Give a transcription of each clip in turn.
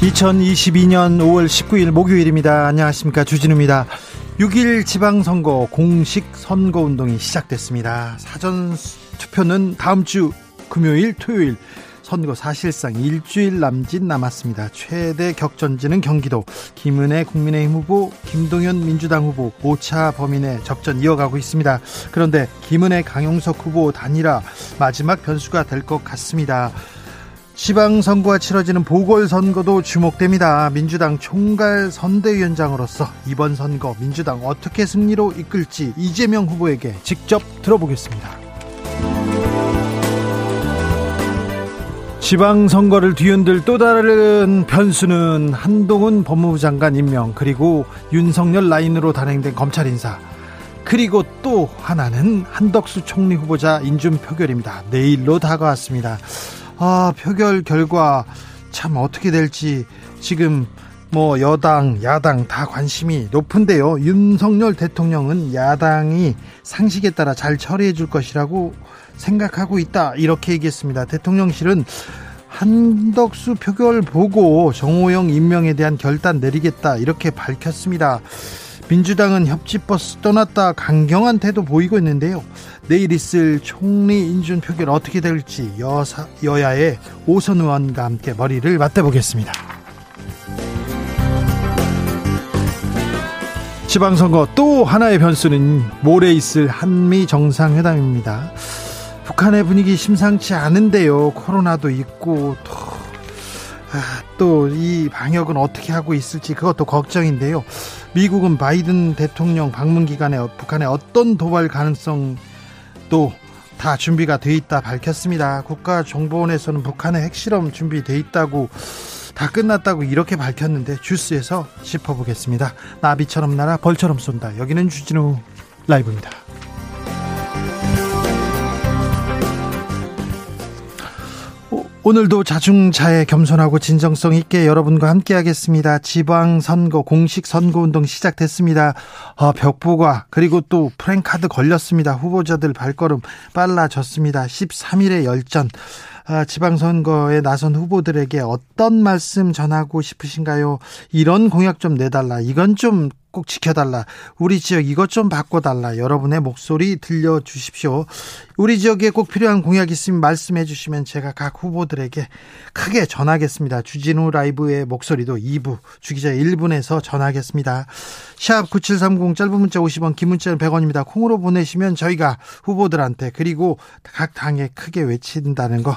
2022년 5월 19일 목요일입니다. 안녕하십니까. 주진우입니다. 6일 지방선거 공식 선거운동이 시작됐습니다. 사전 투표는 다음 주 금요일, 토요일 선거 사실상 일주일 남짓 남았습니다. 최대 격전지는 경기도 김은혜 국민의힘 후보, 김동연 민주당 후보 5차 범인의 접전 이어가고 있습니다. 그런데 김은혜 강용석 후보 단일화 마지막 변수가 될 것 같습니다. 지방선거가 치러지는 보궐선거도 주목됩니다. 민주당 총괄 선대위원장으로서 이번 선거 민주당 어떻게 승리로 이끌지 이재명 후보에게 직접 들어보겠습니다. 지방선거를 뒤흔들 또 다른 변수는 한동훈 법무부 장관 임명 그리고 윤석열 라인으로 단행된 검찰 인사 그리고 또 하나는 한덕수 총리 후보자 인준 표결입니다. 내일로 다가왔습니다. 아, 표결 결과 참 어떻게 될지 지금 뭐 여당, 야당 다 관심이 높은데요. 윤석열 대통령은 야당이 상식에 따라 잘 처리해 줄 것이라고 생각하고 있다. 이렇게 얘기했습니다. 대통령실은 한덕수 표결 보고 정호영 임명에 대한 결단 내리겠다. 이렇게 밝혔습니다. 민주당은 협치버스 떠났다 강경한 태도 보이고 있는데요. 내일 있을 총리 인준 표결 어떻게 될지 여사, 여야의 오선 의원과 함께 머리를 맞대보겠습니다. 지방선거 또 하나의 변수는 모레 있을 한미 정상회담입니다. 북한의 분위기 심상치 않은데요. 코로나도 있고 또이 아, 방역은 어떻게 하고 있을지 그것도 걱정인데요. 미국은 바이든 대통령 방문 기간에 북한의 어떤 도발 가능성도 다 준비가 돼 있다 밝혔습니다. 국가정보원에서는 북한의 핵실험 준비돼 있다고 다 끝났다고 이렇게 밝혔는데 주스에서 짚어보겠습니다. 나비처럼 날아 벌처럼 쏜다. 여기는 주진우 라이브입니다. 오늘도 자중차에 겸손하고 진정성 있게 여러분과 함께하겠습니다. 지방선거 공식 선거운동 시작됐습니다. 어, 벽보가 그리고 또 프랭카드 걸렸습니다. 후보자들 발걸음 빨라졌습니다. 13일의 열전 아, 지방선거에 나선 후보들에게 어떤 말씀 전하고 싶으신가요? 이런 공약 좀 내달라. 이건 좀 꼭 지켜달라. 우리 지역 이것 좀 바꿔달라. 여러분의 목소리 들려주십시오. 우리 지역에 꼭 필요한 공약 있으면 말씀해 주시면 제가 각 후보들에게 크게 전하겠습니다. 주진우 라이브의 목소리도 2부, 주기자 1분에서 전하겠습니다. 샵 9730 짧은 문자 50원, 긴 문자는 100원입니다. 콩으로 보내시면 저희가 후보들한테 그리고 각 당에 크게 외친다는 거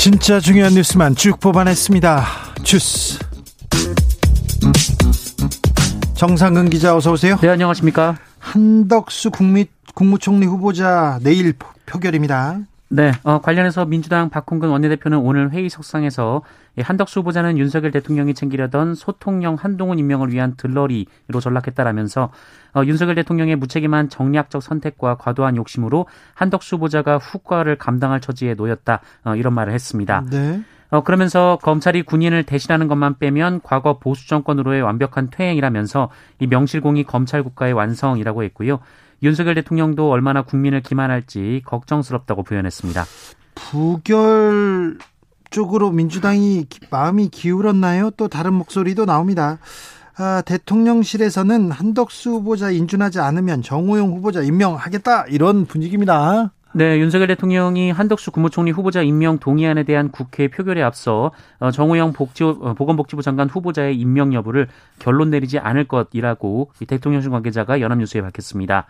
진짜 중요한 뉴스만 쭉 뽑아냈습니다. 주스. 정상근 기자 어서 오세요. 네, 안녕하십니까? 한덕수 국미, 국무총리 후보자 내일 표결입니다. 네, 어, 관련해서 민주당 박홍근 원내대표는 오늘 회의 석상에서 한덕수 후보자는 윤석열 대통령이 챙기려던 소통령 한동훈 임명을 위한 들러리로 전락했다라면서 어, 윤석열 대통령의 무책임한 정략적 선택과 과도한 욕심으로 한덕수 후보자가 후과를 감당할 처지에 놓였다 어, 이런 말을 했습니다. 네. 어, 그러면서 검찰이 군인을 대신하는 것만 빼면 과거 보수 정권으로의 완벽한 퇴행이라면서 이 명실공히 검찰 국가의 완성이라고 했고요. 윤석열 대통령도 얼마나 국민을 기만할지 걱정스럽다고 표현했습니다. 부결 쪽으로 민주당이 마음이 기울었나요? 또 다른 목소리도 나옵니다. 아, 대통령실에서는 한덕수 후보자 인준하지 않으면 정호영 후보자 임명하겠다 이런 분위기입니다. 네, 윤석열 대통령이 한덕수 국무총리 후보자 임명 동의안에 대한 국회 표결에 앞서 어, 정호영 복지, 어, 보건복지부 장관 후보자의 임명 여부를 결론 내리지 않을 것이라고 대통령실 관계자가 연합뉴스에 밝혔습니다.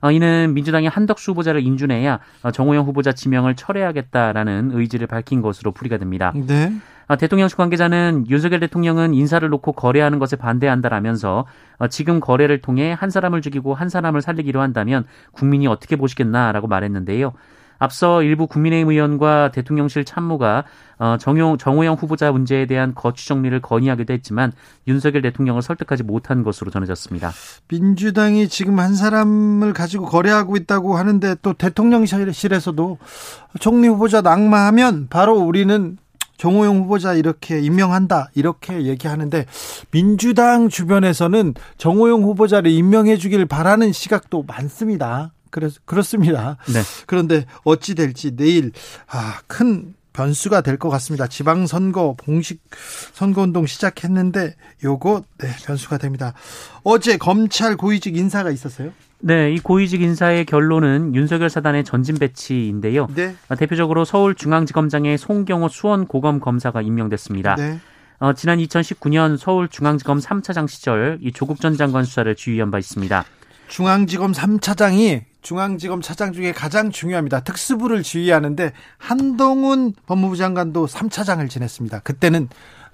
어, 이는 민주당이 한덕수 후보자를 인준해야 정호영 후보자 지명을 철회하겠다라는 의지를 밝힌 것으로 풀이가 됩니다. 네. 대통령실 관계자는 윤석열 대통령은 인사를 놓고 거래하는 것에 반대한다라면서 지금 거래를 통해 한 사람을 죽이고 한 사람을 살리기로 한다면 국민이 어떻게 보시겠나라고 말했는데요. 앞서 일부 국민의힘 의원과 대통령실 참모가 어, 정용, 정호영 후보자 문제에 대한 거취 정리를 건의하기도 했지만 윤석열 대통령을 설득하지 못한 것으로 전해졌습니다. 민주당이 지금 한 사람을 가지고 거래하고 있다고 하는데 또 대통령실에서도 총리 후보자 낙마하면 바로 우리는 정호영 후보자 이렇게 임명한다 이렇게 얘기하는데 민주당 주변에서는 정호영 후보자를 임명해 주길 바라는 시각도 많습니다. 그래서 그렇습니다. 네. 그런데 어찌 될지 내일 아, 큰 변수가 될 것 같습니다. 지방선거 공식 선거운동 시작했는데 요거 네, 변수가 됩니다. 어제 검찰 고위직 인사가 있었어요? 네, 이 고위직 인사의 결론은 윤석열 사단의 전진 배치인데요. 네. 아, 대표적으로 서울중앙지검장의 송경호 수원 고검 검사가 임명됐습니다. 네. 어, 지난 2019년 서울중앙지검 3차장 시절 이 조국 전 장관 수사를 지휘한 바 있습니다. 중앙지검 3차장이 중앙지검 차장 중에 가장 중요합니다. 특수부를 지휘하는데 한동훈 법무부 장관도 3차장을 지냈습니다. 그때는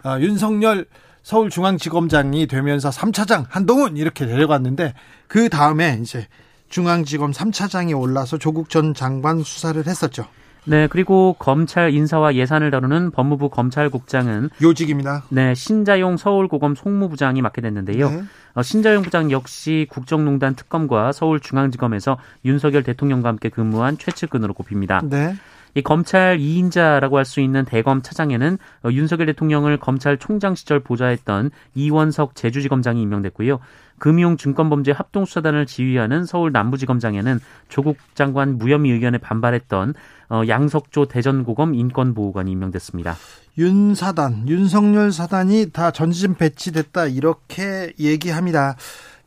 어, 윤석열 서울중앙지검장이 되면서 3차장 한동훈 이렇게 내려갔는데 그 다음에 이제 중앙지검 3차장이 올라서 조국 전 장관 수사를 했었죠. 네, 그리고 검찰 인사와 예산을 다루는 법무부 검찰국장은 요직입니다. 네, 신자용 서울고검 송무부장이 맡게 됐는데요. 네. 어, 신자용 부장 역시 국정농단 특검과 서울중앙지검에서 윤석열 대통령과 함께 근무한 최측근으로 꼽힙니다. 네. 이 검찰 2인자라고 할 수 있는 대검 차장에는 어, 윤석열 대통령을 검찰총장 시절 보좌했던 이원석 제주지검장이 임명됐고요. 금융증권범죄 합동수사단을 지휘하는 서울 남부지검장에는 조국 장관 무혐의 의견에 반발했던 어, 양석조 대전고검 인권보호관이 임명됐습니다. 윤 사단, 윤석열 사단이 다 전진 배치됐다 이렇게 얘기합니다.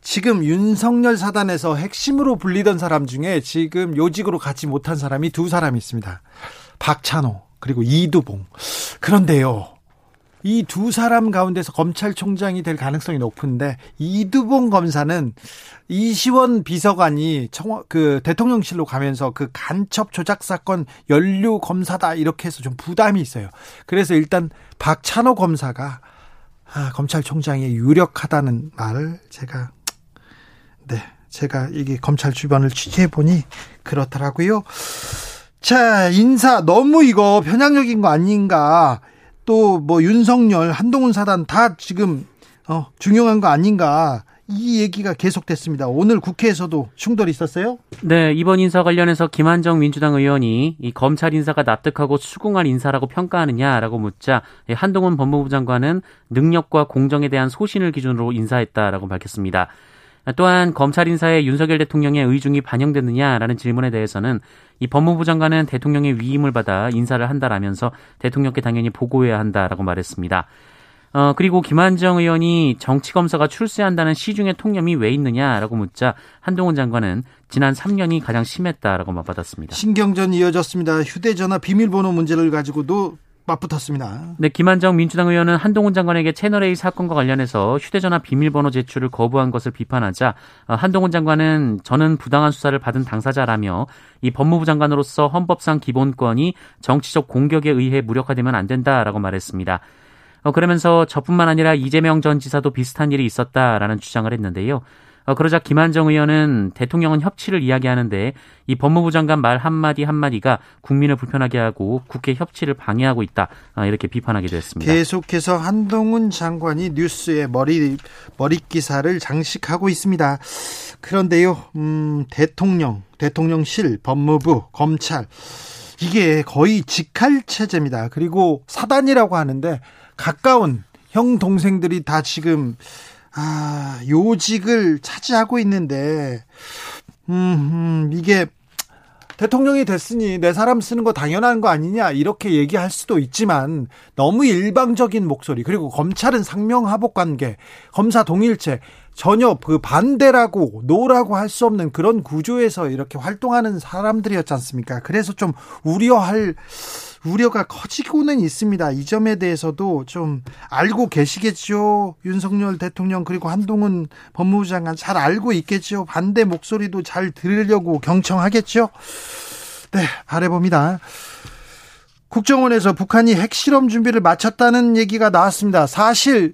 지금 윤석열 사단에서 핵심으로 불리던 사람 중에 지금 요직으로 가지 못한 사람이 두 사람이 있습니다. 박찬호 그리고 이두봉. 그런데요. 이 두 사람 가운데서 검찰총장이 될 가능성이 높은데 이두봉 검사는 이시원 비서관이 청, 그 대통령실로 가면서 그 간첩 조작 사건 연루 검사다 이렇게 해서 좀 부담이 있어요. 그래서 일단 박찬호 검사가 아, 검찰총장이 유력하다는 말을 제가 네. 제가 이게 검찰 주변을 취재해 보니 그렇더라고요. 자, 인사 너무 이거 편향적인 거 아닌가. 또 뭐 윤석열, 한동훈 사단 다 지금 어, 중요한 거 아닌가. 이 얘기가 계속됐습니다. 오늘 국회에서도 충돌이 있었어요? 네, 이번 인사 관련해서 김한정 민주당 의원이 이 검찰 인사가 납득하고 수긍할 인사라고 평가하느냐라고 묻자 한동훈 법무부 장관은 능력과 공정에 대한 소신을 기준으로 인사했다라고 밝혔습니다. 또한 검찰 인사에 윤석열 대통령의 의중이 반영됐느냐라는 질문에 대해서는 이 법무부 장관은 대통령의 위임을 받아 인사를 한다라면서 대통령께 당연히 보고해야 한다라고 말했습니다. 어, 그리고 김한정 의원이 정치검사가 출세한다는 시중의 통념이 왜 있느냐라고 묻자 한동훈 장관은 지난 3년이 가장 심했다라고 맞받았습니다. 신경전 이어졌습니다. 휴대전화 비밀번호 문제를 가지고도 맞붙었습니다. 네, 김한정 민주당 의원은 한동훈 장관에게 채널A 사건과 관련해서 휴대전화 비밀번호 제출을 거부한 것을 비판하자 어, 한동훈 장관은 저는 부당한 수사를 받은 당사자라며 이 법무부 장관으로서 헌법상 기본권이 정치적 공격에 의해 무력화되면 안 된다라고 말했습니다. 어, 그러면서 저뿐만 아니라 이재명 전 지사도 비슷한 일이 있었다라는 주장을 했는데요. 어, 그러자 김한정 의원은 대통령은 협치를 이야기하는데 이 법무부 장관 말 한마디 한마디가 국민을 불편하게 하고 국회 협치를 방해하고 있다. 아, 이렇게 비판하기도 했습니다. 계속해서 한동훈 장관이 뉴스에 머리, 머리 기사를 장식하고 있습니다. 그런데요, 음, 대통령, 대통령실, 법무부, 검찰, 이게 거의 직할 체제입니다. 그리고 사단이라고 하는데 가까운 형 동생들이 다 지금 아, 요직을 차지하고 있는데, 음, 음 이게, 대통령이 됐으니 내 사람 쓰는 거 당연한 거 아니냐 이렇게 얘기할 수도 있지만 너무 일방적인 목소리 그리고 검찰은 상명하복 관계 검사 동일체 전혀 그 반대라고 노라고 할 수 없는 그런 구조에서 이렇게 활동하는 사람들이었지 않습니까? 그래서 좀 우려할 우려가 커지고는 있습니다. 이 점에 대해서도 좀 알고 계시겠죠. 윤석열 대통령 그리고 한동훈 법무부 장관 잘 알고 있겠죠. 반대 목소리도 잘 들으려고 경청하겠죠. 네, 바래봅니다. 국정원에서 북한이 핵실험 준비를 마쳤다는 얘기가 나왔습니다. 사실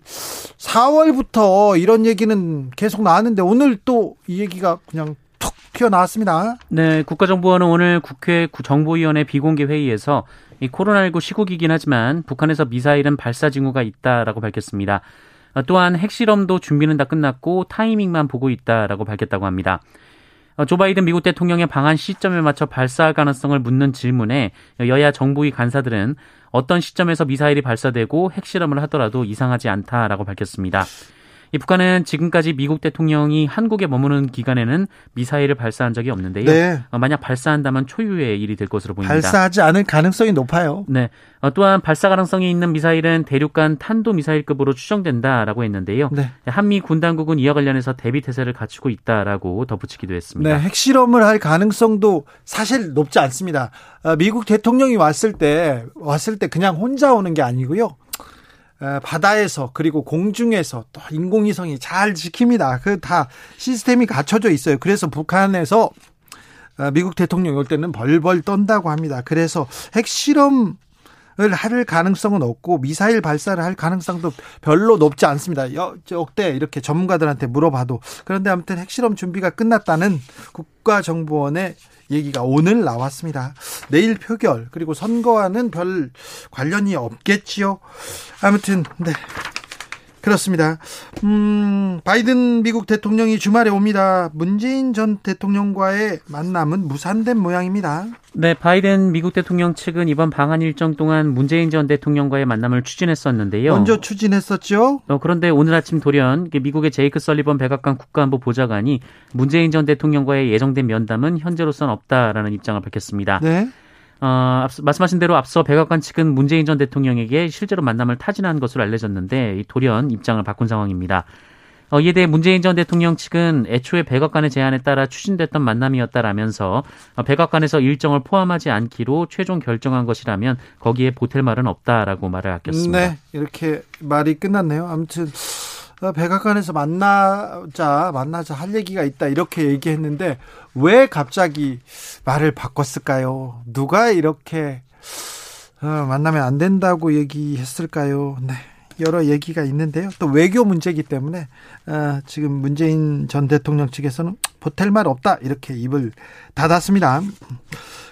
4월부터 이런 얘기는 계속 나왔는데 오늘 또 이 얘기가 그냥 툭 튀어나왔습니다. 네, 국가정보원은 오늘 국회 정보위원회 비공개 회의에서 이 코로나19 시국이긴 하지만 북한에서 미사일은 발사 징후가 있다라고 밝혔습니다. 또한 핵실험도 준비는 다 끝났고 타이밍만 보고 있다라고 밝혔다고 합니다. 어, 조 바이든 미국 대통령의 방한 시점에 맞춰 발사할 가능성을 묻는 질문에 여야 정부위 간사들은 어떤 시점에서 미사일이 발사되고 핵실험을 하더라도 이상하지 않다라고 밝혔습니다. 이 북한은 지금까지 미국 대통령이 한국에 머무는 기간에는 미사일을 발사한 적이 없는데요. 네. 어, 만약 발사한다면 초유의 일이 될 것으로 보입니다. 발사하지 않을 가능성이 높아요. 네. 어, 또한 발사 가능성이 있는 미사일은 대륙간 탄도 미사일급으로 추정된다라고 했는데요. 네. 한미 군 당국은 이와 관련해서 대비 태세를 갖추고 있다라고 덧붙이기도 했습니다. 네, 핵실험을 할 가능성도 사실 높지 않습니다. 어, 미국 대통령이 왔을 때 왔을 때 그냥 혼자 오는 게 아니고요. 바다에서 그리고 공중에서 또 인공위성이 잘 지킵니다. 그 다 시스템이 갖춰져 있어요. 그래서 북한에서 미국 대통령이 올 때는 벌벌 떤다고 합니다. 그래서 핵실험 을할 가능성은 없고 미사일 발사를 할 가능성도 별로 높지 않습니다. 역대 이렇게 전문가들한테 물어봐도 그런데 아무튼 핵실험 준비가 끝났다는 국가정보원의 얘기가 오늘 나왔습니다. 내일 표결 그리고 선거와는 별 관련이 없겠지요. 아무튼 네. 그렇습니다. 음, 바이든 미국 대통령이 주말에 옵니다. 문재인 전 대통령과의 만남은 무산된 모양입니다. 네, 바이든 미국 대통령 측은 이번 방한 일정 동안 문재인 전 대통령과의 만남을 추진했었는데요. 먼저 추진했었죠. 어, 그런데 오늘 아침 돌연 미국의 제이크 설리번 백악관 국가안보 보좌관이 문재인 전 대통령과의 예정된 면담은 현재로선 없다라는 입장을 밝혔습니다. 네. 어, 앞서, 말씀하신 대로 앞서 백악관 측은 문재인 전 대통령에게 실제로 만남을 타진한 것으로 알려졌는데 돌연 입장을 바꾼 상황입니다. 어, 이에 대해 문재인 전 대통령 측은 애초에 백악관의 제안에 따라 추진됐던 만남이었다라면서 어, 백악관에서 일정을 포함하지 않기로 최종 결정한 것이라면 거기에 보탤 말은 없다라고 말을 아꼈습니다. 네, 이렇게 말이 끝났네요. 아무튼 어, 백악관에서 만나자 만나자 할 얘기가 있다 이렇게 얘기했는데 왜 갑자기 말을 바꿨을까요? 누가 이렇게 어, 만나면 안 된다고 얘기했을까요? 네. 여러 얘기가 있는데요. 또 외교 문제이기 때문에 어, 지금 문재인 전 대통령 측에서는 보탤 말 없다 이렇게 입을 닫았습니다.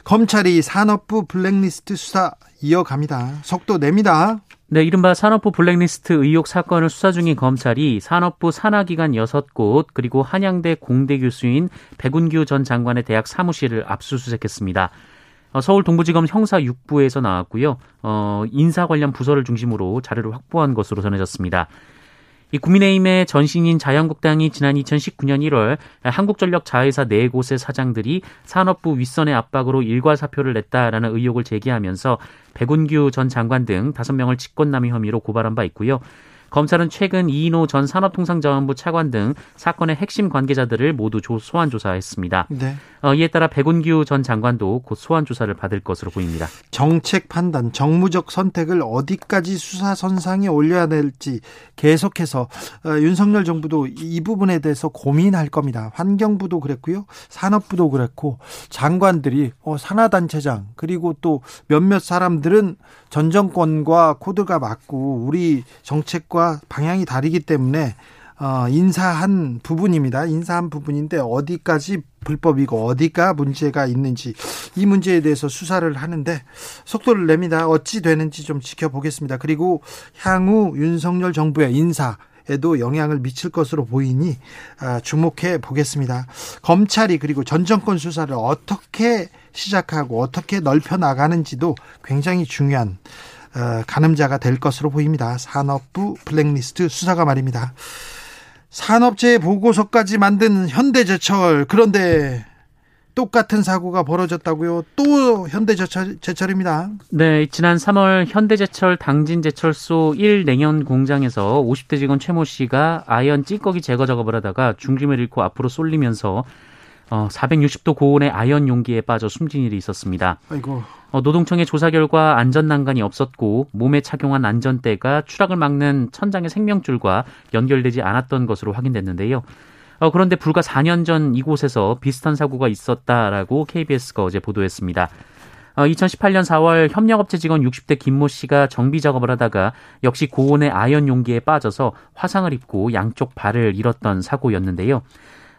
검찰이 산업부 블랙리스트 수사 이어갑니다. 속도 냅니다. 네, 이른바 산업부 블랙리스트 의혹 사건을 수사 중인 검찰이 산업부 산하기관 6곳 그리고 한양대 공대 교수인 백운규 전 장관의 대학 사무실을 압수수색했습니다. 어, 서울 동부지검 형사 6부에서 나왔고요. 어, 인사 관련 부서를 중심으로 자료를 확보한 것으로 전해졌습니다. 이 국민의힘의 전신인 자유한국당이 지난 2019년 1월 한국전력 자회사 4곳의 사장들이 산업부 윗선의 압박으로 일괄 사표를 냈다라는 의혹을 제기하면서 백운규 전 장관 등 5명을 직권남용 혐의로 고발한 바 있고요. 검찰은 최근 이인호 전 산업통상자원부 차관 등 사건의 핵심 관계자들을 모두 소환 조사했습니다. 네. 어, 이에 따라 백운규 전 장관도 곧 소환 조사를 받을 것으로 보입니다. 정책 판단, 정무적 선택을 어디까지 수사 선상에 올려야 될지 계속해서 어, 윤석열 정부도 이 부분에 대해서 고민할 겁니다. 환경부도 그랬고요, 산업부도 그랬고 장관들이 어, 산하단체장 그리고 또 몇몇 사람들은 전 정권과 코드가 맞고 우리 정책과 방향이 다르기 때문에 어, 인사한 부분입니다. 인사한 부분인데 어디까지 불법이고 어디가 문제가 있는지 이 문제에 대해서 수사를 하는데 속도를 냅니다. 어찌 되는지 좀 지켜보겠습니다. 그리고 향후 윤석열 정부의 인사 에도 영향을 미칠 것으로 보이니 아, 주목해 보겠습니다. 검찰이 그리고 전 정권 수사를 어떻게 시작하고 어떻게 넓혀 나가는지도 굉장히 중요한 어, 가늠자가 될 것으로 보입니다. 산업부 블랙리스트 수사가 말입니다. 산업재해 보고서까지 만든 현대제철 그런데 똑같은 사고가 벌어졌다고요. 또 현대제철 제철입니다. 네, 지난 3월 현대제철 당진제철소 1 냉연 공장에서 50대 직원 최모 씨가 아연 찌꺼기 제거 작업을 하다가 중심을 잃고 앞으로 쏠리면서 어, 460도 고온의 아연 용기에 빠져 숨진 일이 있었습니다. 아이고. 어, 노동청의 조사 결과 안전 난간이 없었고 몸에 착용한 안전대가 추락을 막는 천장의 생명줄과 연결되지 않았던 것으로 확인됐는데요. 어, 그런데 불과 4년 전 이곳에서 비슷한 사고가 있었다라고 KBS가 어제 보도했습니다. 어, 2018년 4월 협력업체 직원 60대 김모 씨가 정비 작업을 하다가 역시 고온의 아연 용기에 빠져서 화상을 입고 양쪽 발을 잃었던 사고였는데요.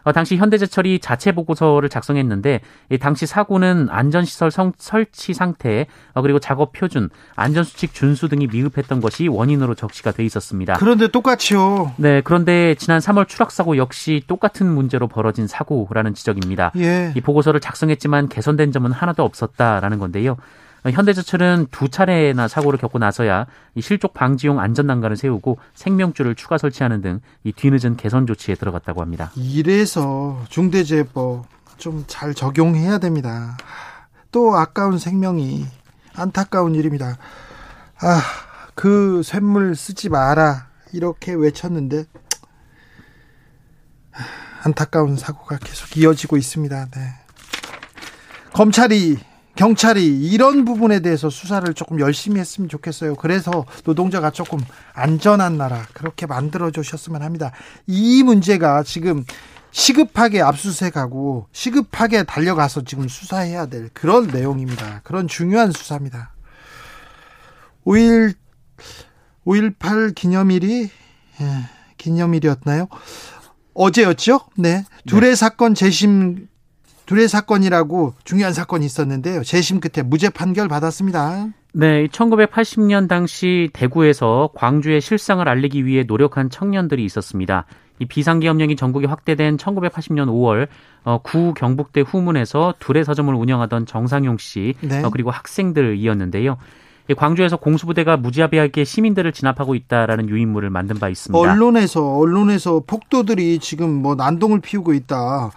어, 당시 현대제철이 자체 보고서를 작성했는데 이 당시 사고는 안전시설 성, 설치 상태 어, 그리고 작업 표준, 안전수칙 준수 등이 미흡했던 것이 원인으로 적시가 돼 있었습니다. 그런데 똑같이요. 네, 그런데 지난 3월 추락 사고 역시 똑같은 문제로 벌어진 사고라는 지적입니다. 예. 이 보고서를 작성했지만 개선된 점은 하나도 없었다라는 건데요. 현대제철은 두 차례나 사고를 겪고 나서야 이 실족 방지용 안전난간을 세우고 생명줄을 추가 설치하는 등 이 뒤늦은 개선 조치에 들어갔다고 합니다. 이래서 중대재해법 좀 잘 적용해야 됩니다. 또 아까운 생명이 안타까운 일입니다. 아, 그 쇳물 쓰지 마라 이렇게 외쳤는데 안타까운 사고가 계속 이어지고 있습니다. 네. 검찰이 경찰이 이런 부분에 대해서 수사를 조금 열심히 했으면 좋겠어요. 그래서 노동자가 조금 안전한 나라 그렇게 만들어 주셨으면 합니다. 이 문제가 지금 시급하게 압수수색하고 시급하게 달려가서 지금 수사해야 될 그런 내용입니다. 그런 중요한 수사입니다. 5일 5.18 기념일이 예, 기념일이었나요? 어제였죠? 네. 둘의 네. 사건 재심 둘의 사건이라고 중요한 사건이 있었는데요. 재심 끝에 무죄 판결 받았습니다. 네, 1980년 당시 대구에서 광주의 실상을 알리기 위해 노력한 청년들이 있었습니다. 이 비상계엄령이 전국에 확대된 1980년 5월 어, 구 경북대 후문에서 둘의 서점을 운영하던 정상용 씨 네. 어, 그리고 학생들이었는데요. 광주에서 공수부대가 무지하게 시민들을 진압하고 있다라는 유인물을 만든 바 있습니다. 언론에서 언론에서 폭도들이 지금 뭐 난동을 피우고 있다.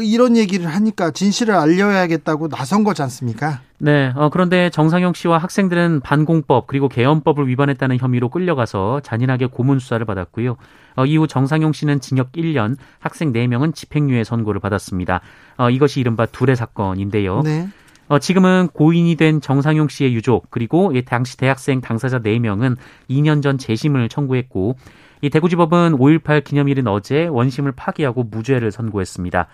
이런 얘기를 하니까 진실을 알려야겠다고 나선 거지 않습니까? 네. 어, 그런데 정상용 씨와 학생들은 반공법 그리고 개헌법을 위반했다는 혐의로 끌려가서 잔인하게 고문 수사를 받았고요. 어, 이후 정상용 씨는 징역 1년, 학생 4명은 집행유예 선고를 받았습니다. 어, 이것이 이른바 둘의 사건인데요. 네. 어, 지금은 고인이 된 정상용 씨의 유족 그리고 당시 대학생 당사자 4명은 2년 전 재심을 청구했고 이 대구지법은 5.18 기념일인 어제 원심을 파기하고 무죄를 선고했습니다.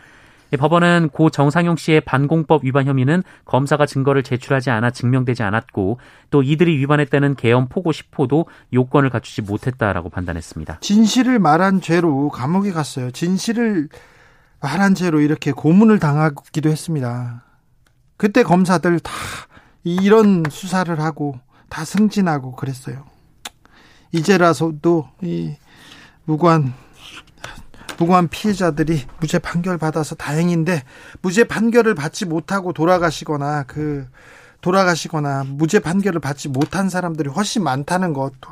법원은 고 정상용 씨의 반공법 위반 혐의는 검사가 증거를 제출하지 않아 증명되지 않았고 또 이들이 위반했다는 개헌 포고 10호도 요건을 갖추지 못했다라고 판단했습니다. 진실을 말한 죄로 감옥에 갔어요. 진실을 말한 죄로 이렇게 고문을 당하기도 했습니다. 그때 검사들 다 이런 수사를 하고 다 승진하고 그랬어요. 이제라서도 이 무관 무고한 피해자들이 무죄 판결 받아서 다행인데 무죄 판결을 받지 못하고 돌아가시거나 그 돌아가시거나 무죄 판결을 받지 못한 사람들이 훨씬 많다는 것도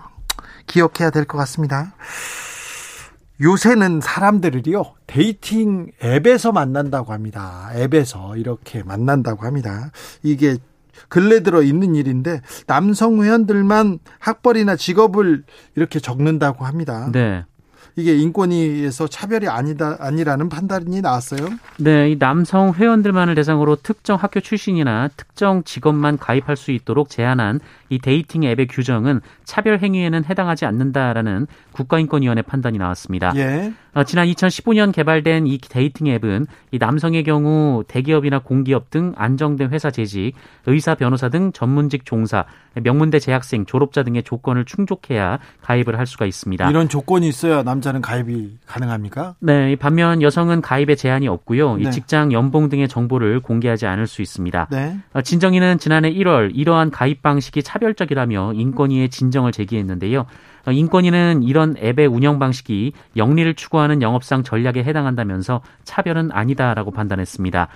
기억해야 될 것 같습니다. 요새는 사람들을요 dating 앱에서 만난다고 합니다. 앱에서 이렇게 만난다고 합니다. 이게 근래 들어 있는 일인데 남성 회원들만 학벌이나 직업을 이렇게 적는다고 합니다. 네. 이게 인권위에서 차별이 아니다 아니라는 판단이 나왔어요. 네, 이 남성 회원들만을 대상으로 특정 학교 출신이나 특정 직업만 가입할 수 있도록 제한한 이 dating 앱의 규정은 차별 행위에는 해당하지 않는다라는 국가인권위원회 판단이 나왔습니다. 예. 어, 지난 2015년 개발된 이 dating 앱은 이 남성의 경우 대기업이나 공기업 등 안정된 회사 재직, 의사, 변호사 등 전문직 종사, 명문대 재학생, 졸업자 등의 조건을 충족해야 가입을 할 수가 있습니다. 이런 조건이 있어야 남자 는 가입이 가능합니까? 네, 반면 여성은 가입에 제한이 없고요. 네. 이 직장, 연봉 등의 정보를 공개하지 않을 수 있습니다. 네. 어, 진정위는 지난해 1월 이러한 가입 방식이 차별적이라며 인권위에 진정을 제기했는데요. 어, 인권위는 이런 앱의 운영 방식이 영리를 추구하는 영업상 전략에 해당한다면서 차별은 아니다라고 판단했습니다.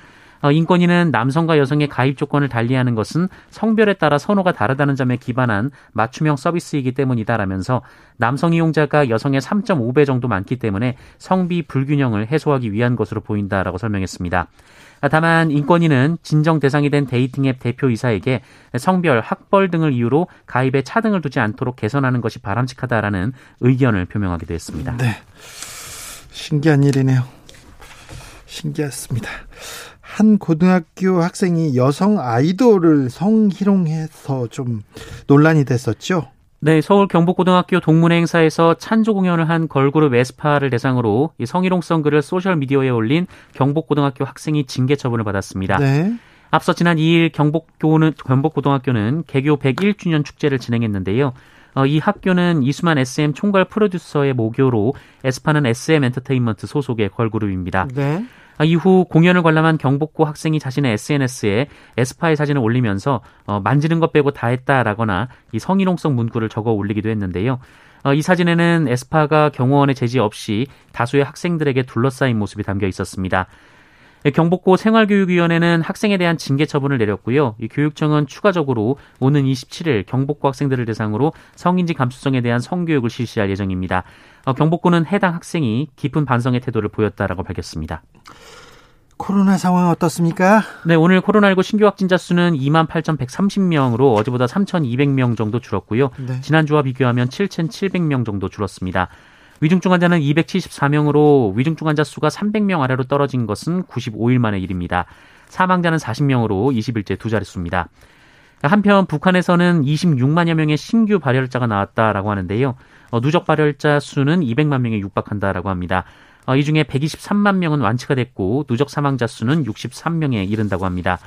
어, 인권위는 남성과 여성의 가입 조건을 달리하는 것은 성별에 따라 선호가 다르다는 점에 기반한 맞춤형 서비스이기 때문이다라면서 남성 이용자가 여성의 3.5배 정도 많기 때문에 성비 불균형을 해소하기 위한 것으로 보인다라고 설명했습니다. 다만 인권위는 진정 대상이 된 dating 앱 대표이사에게 성별, 학벌 등을 이유로 가입에 차등을 두지 않도록 개선하는 것이 바람직하다라는 의견을 표명하기도 했습니다. 네. 신기한 일이네요. 신기했습니다. 한 고등학교 학생이 여성 아이돌을 성희롱해서 좀 논란이 됐었죠. 네, 서울 경북고등학교 동문회 행사에서 찬조 공연을 한 걸그룹 에스파를 대상으로 이 성희롱성 글을 소셜 미디어에 올린 경북고등학교 학생이 징계 처분을 받았습니다. 네. 앞서 지난 2일 경북교는 경북고등학교는 개교 101주년 축제를 진행했는데요. 어, 이 학교는 이수만 SM 총괄 프로듀서의 모교로 에스파는 SM 엔터테인먼트 소속의 걸그룹입니다. 네. 아, 이후 공연을 관람한 경복고 학생이 자신의 SNS에 에스파의 사진을 올리면서 어, 만지는 것 빼고 다 했다라거나 이 성희롱성 문구를 적어 올리기도 했는데요. 어, 이 사진에는 에스파가 경호원의 제지 없이 다수의 학생들에게 둘러싸인 모습이 담겨 있었습니다. 예, 경복고 생활교육위원회는 학생에 대한 징계 처분을 내렸고요. 이 교육청은 추가적으로 오는 27일 경복고 학생들을 대상으로 성인지 감수성에 대한 성교육을 실시할 예정입니다. 어, 경복고는 해당 학생이 깊은 반성의 태도를 보였다라고 밝혔습니다. 코로나 상황 어떻습니까? 네, 오늘 코로나19 신규 확진자 수는 2만 8,130명으로 어제보다 3,200명 정도 줄었고요. 네. 지난주와 비교하면 7,700명 정도 줄었습니다. 위중증 환자는 274명으로 위중증 환자 수가 300명 아래로 떨어진 것은 95일 만의 일입니다. 사망자는 40명으로 20일째 두 자릿수입니다. 한편 북한에서는 26만여 명의 신규 발열자가 나왔다라고 하는데요. 어, 누적 발열자 수는 200만 명에 육박한다라고 합니다. 어, 이 중에 123만 명은 완치가 됐고 누적 사망자 수는 63명에 이른다고 합니다.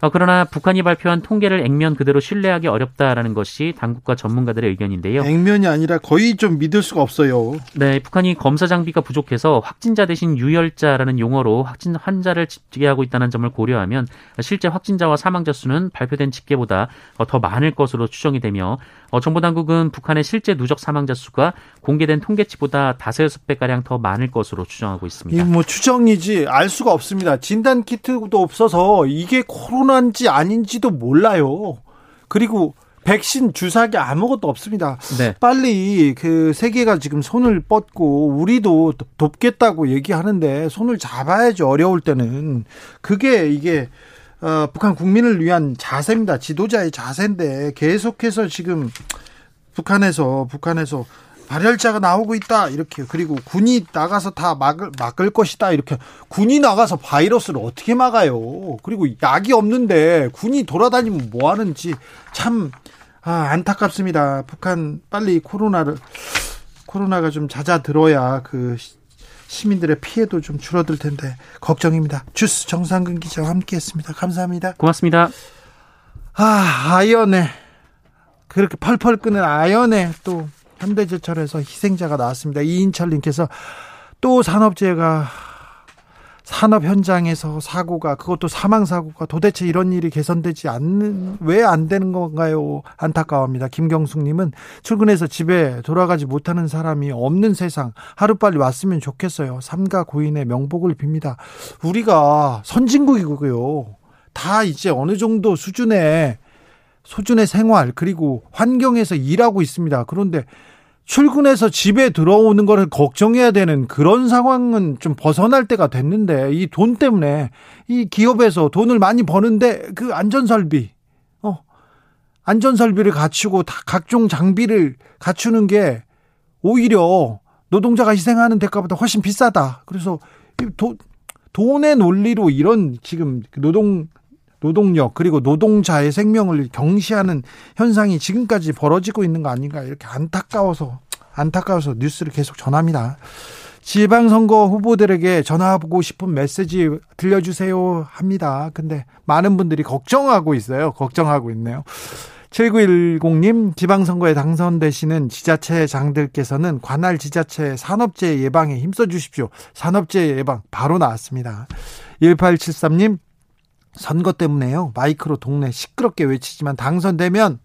어, 그러나 북한이 발표한 통계를 액면 그대로 신뢰하기 어렵다라는 것이 당국과 전문가들의 의견인데요. 액면이 아니라 거의 좀 믿을 수가 없어요. 네, 북한이 검사 장비가 부족해서 확진자 대신 유혈자라는 용어로 확진 환자를 집계하고 있다는 점을 고려하면 실제 확진자와 사망자 수는 발표된 집계보다 더 많을 것으로 추정이 되며 어, 정부 당국은 북한의 실제 누적 사망자 수가 공개된 통계치보다 다섯 여섯 배가량 더 많을 것으로 추정하고 있습니다. 뭐 추정이지 알 수가 없습니다. 진단 키트도 없어서 이게 코로나인지 아닌지도 몰라요. 그리고 백신 주사기 아무것도 없습니다. 네. 빨리 그 세계가 지금 손을 뻗고 우리도 돕겠다고 얘기하는데 손을 잡아야죠. 어려울 때는 그게 이게 어, 북한 국민을 위한 자세입니다. 지도자의 자세인데 계속해서 지금 북한에서 북한에서 발열자가 나오고 있다 이렇게 그리고 군이 나가서 다 막을 막을 것이다 이렇게 군이 나가서 바이러스를 어떻게 막아요? 그리고 약이 없는데 군이 돌아다니면 뭐 하는지 참 아, 안타깝습니다. 북한 빨리 코로나를 코로나가 좀 잦아들어야 그 시민들의 피해도 좀 줄어들 텐데 걱정입니다. 주스 정상근 기자와 함께했습니다. 감사합니다. 고맙습니다. 아 아연에 그렇게 펄펄 끄는 아연에 또 현대제철에서 희생자가 나왔습니다. 이인철님께서 또 산업재해가 산업 현장에서 사고가 그것도 사망 사고가 도대체 이런 일이 개선되지 않는 왜 안 되는 건가요? 안타까워합니다. 김경숙님은 출근해서 집에 돌아가지 못하는 사람이 없는 세상 하루 빨리 왔으면 좋겠어요. 삼가 고인의 명복을 빕니다. 우리가 선진국이고요. 다 이제 어느 정도 수준의 수준의 생활 그리고 환경에서 일하고 있습니다. 그런데 출근해서 집에 들어오는 거를 걱정해야 되는 그런 상황은 좀 벗어날 때가 됐는데 이 돈 때문에 이 기업에서 돈을 많이 버는데 그 안전 설비 어 안전 설비를 갖추고 다 각종 장비를 갖추는 게 오히려 노동자가 희생하는 대가보다 훨씬 비싸다. 그래서 도, 돈의 논리로 이런 지금 노동 노동력 그리고 노동자의 생명을 경시하는 현상이 지금까지 벌어지고 있는 거 아닌가 이렇게 안타까워서 안타까워서 뉴스를 계속 전합니다. 지방선거 후보들에게 전화하고 싶은 메시지 들려주세요 합니다. 근데 많은 분들이 걱정하고 있어요. 걱정하고 있네요. 7910님, 지방선거에 당선되시는 지자체 장들께서는 관할 지자체 산업재해 예방에 힘써 주십시오. 산업재해 예방 바로 나왔습니다. 1873님, 선거 때문에요. 마이크로 동네 시끄럽게 외치지만 당선되면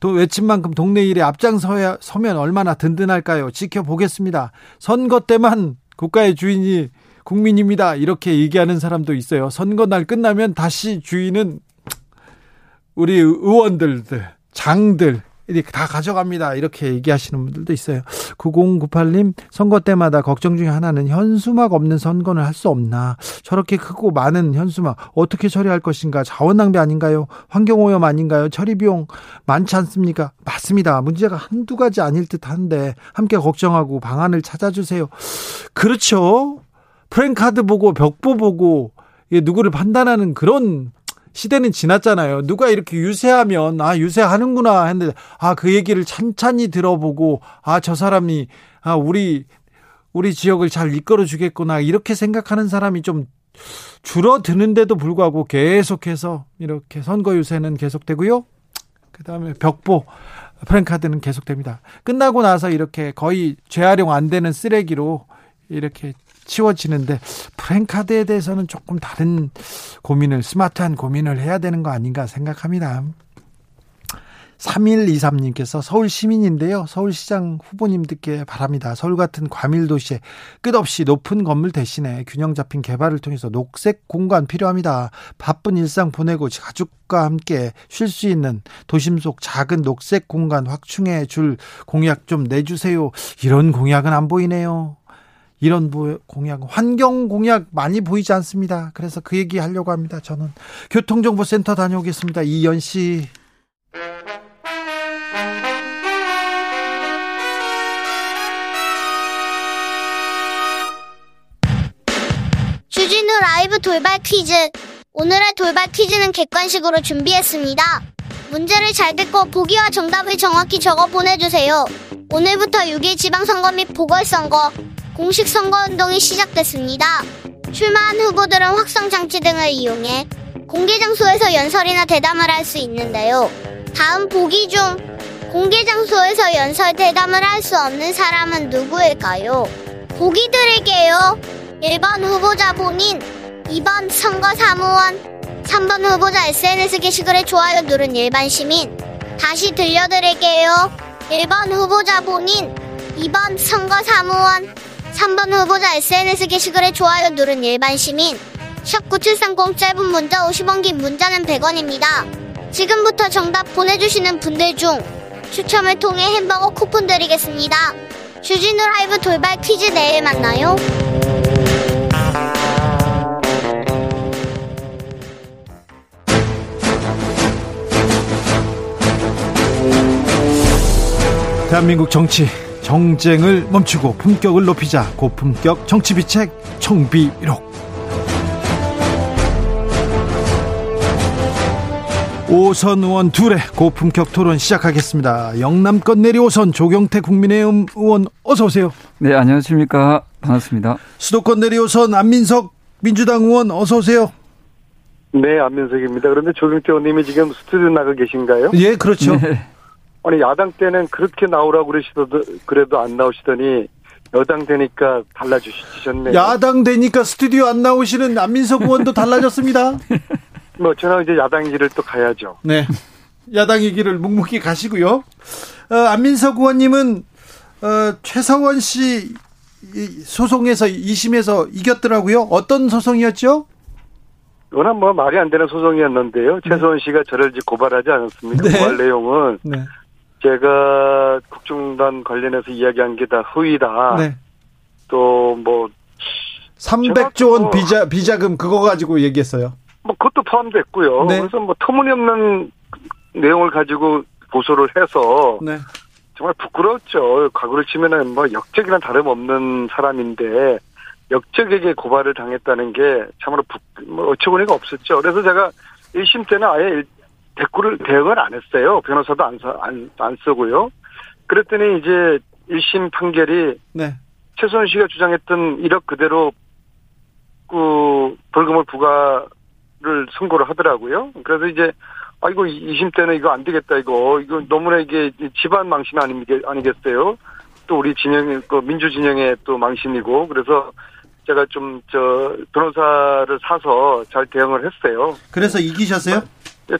또 외친 만큼 동네 일에 앞장서야 서면 얼마나 든든할까요? 지켜보겠습니다. 선거 때만 국가의 주인이 국민입니다. 이렇게 얘기하는 사람도 있어요. 선거 날 끝나면 다시 주인은 우리 의원들, 장들, 이렇게 다 가져갑니다. 이렇게 얘기하시는 분들도 있어요. 9098님, 선거 때마다 걱정 중에 하나는 현수막 없는 선거는 할 수 없나. 저렇게 크고 많은 현수막 어떻게 처리할 것인가. 자원 낭비 아닌가요? 환경 오염 아닌가요? 처리 비용 많지 않습니까? 맞습니다. 문제가 한두 가지 아닐 듯 한데 함께 걱정하고 방안을 찾아주세요. 그렇죠. 프랭카드 보고 벽보 보고 누구를 판단하는 그런 시대는 지났잖아요. 누가 이렇게 유세하면 아 유세하는구나 했는데 아 그 얘기를 찬찬히 들어보고 아 저 사람이 아 우리 우리 지역을 잘 이끌어 주겠구나 이렇게 생각하는 사람이 좀 줄어드는데도 불구하고 계속해서 이렇게 선거 유세는 계속되고요. 그다음에 벽보 프랭카드는 계속됩니다. 끝나고 나서 이렇게 거의 재활용 안 되는 쓰레기로 이렇게 치워지는데 프랭카드에 대해서는 조금 다른 고민을 스마트한 고민을 해야 되는 거 아닌가 생각합니다. 3123님께서 서울 시민인데요. 서울시장 후보님들께 바랍니다. 서울 같은 과밀 도시에 끝없이 높은 건물 대신에 균형 잡힌 개발을 통해서 녹색 공간 필요합니다. 바쁜 일상 보내고 가족과 함께 쉴 수 있는 도심 속 작은 녹색 공간 확충해 줄 공약 좀 내주세요. 이런 공약은 안 보이네요. 이런 공약, 환경 공약 많이 보이지 않습니다. 그래서 그 얘기 하려고 합니다. 저는 교통정보센터 다녀오겠습니다. 이연 씨. 주진우 라이브 돌발 퀴즈. 오늘의 돌발 퀴즈는 객관식으로 준비했습니다. 문제를 잘 듣고 보기와 정답을 정확히 적어 보내주세요. 오늘부터 6일 지방선거 및 보궐선거, 공식 선거운동이 시작됐습니다. 출마한 후보들은 확성장치 등을 이용해 공개 장소에서 연설이나 대담을 할 수 있는데요. 다음 보기 중 공개 장소에서 연설 대담을 할 수 없는 사람은 누구일까요? 보기 드릴게요. 1번 후보자 본인, 2번 선거 사무원, 3번 후보자 SNS 게시글에 좋아요 누른 일반 시민. 다시 들려드릴게요. 1번 후보자 본인, 2번 선거 사무원, 3번 후보자 SNS 게시글에 좋아요 누른 일반 시민 샵9730 짧은 문자 50원 긴 문자는 100원입니다. 지금부터 정답 보내주시는 분들 중 추첨을 통해 햄버거 쿠폰 드리겠습니다. 주진우 라이브 돌발 퀴즈 내일 만나요. 대한민국 정치 정쟁을 멈추고 품격을 높이자 고품격 정치비책 청비록 오선 의원 둘의 고품격 토론 시작하겠습니다. 영남권 내리오선 조경태 국민의힘 의원 어서 오세요. 네 안녕하십니까 반갑습니다. 수도권 내리오선 안민석 민주당 의원 어서 오세요. 네 안민석입니다. 그런데 조경태 의원님이 지금 스튜디오 나가 계신가요? 예 그렇죠. 네. 아니 야당 때는 그렇게 나오라고 그러시더도 그래도 안 나오시더니 여당 되니까 달라주시셨네요. 야당 되니까 스튜디오 안 나오시는 안민석 의원도 달라졌습니다. 뭐 저는 이제 야당 길을 또 가야죠. 네. 야당의 길을 묵묵히 가시고요. 어, 안민석 의원님은 어, 최성원 씨 소송에서 2심에서 이겼더라고요. 어떤 소송이었죠? 워낙 뭐 말이 안 되는 소송이었는데요. 네. 최소원 씨가 저를 고발하지 않았습니까? 네. 고발 내용은 네. 제가 국정단 관련해서 이야기한 게 다 허위다. 네. 또뭐 300조 원뭐 비자 비자금 그거 가지고 얘기했어요. 뭐 그것도 포함됐고요. 네. 그래서 뭐 터무니없는 내용을 가지고 고소를 해서 네. 정말 부끄러웠죠. 과거를 치면은 뭐 역적이나 다름없는 사람인데 역적에게 고발을 당했다는 게 참으로 부, 뭐 어처구니가 없었죠. 그래서 제가 1심 때는 아예 대꾸를 대응을 안 했어요. 변호사도 안, 안, 안 쓰고요. 그랬더니 이제 1심 판결이 네. 최소원 씨가 주장했던 1억 그대로 그 벌금을 부과를 선고를 하더라고요. 그래서 이제 아 이거 2심 때는 이거 안 되겠다 이거 이거 너무나 이게 집안 망신 아니겠어요? 또 우리 진영 그 민주 진영의 또 망신이고 그래서 제가 좀 저 변호사를 사서 잘 대응을 했어요. 그래서 이기셨어요?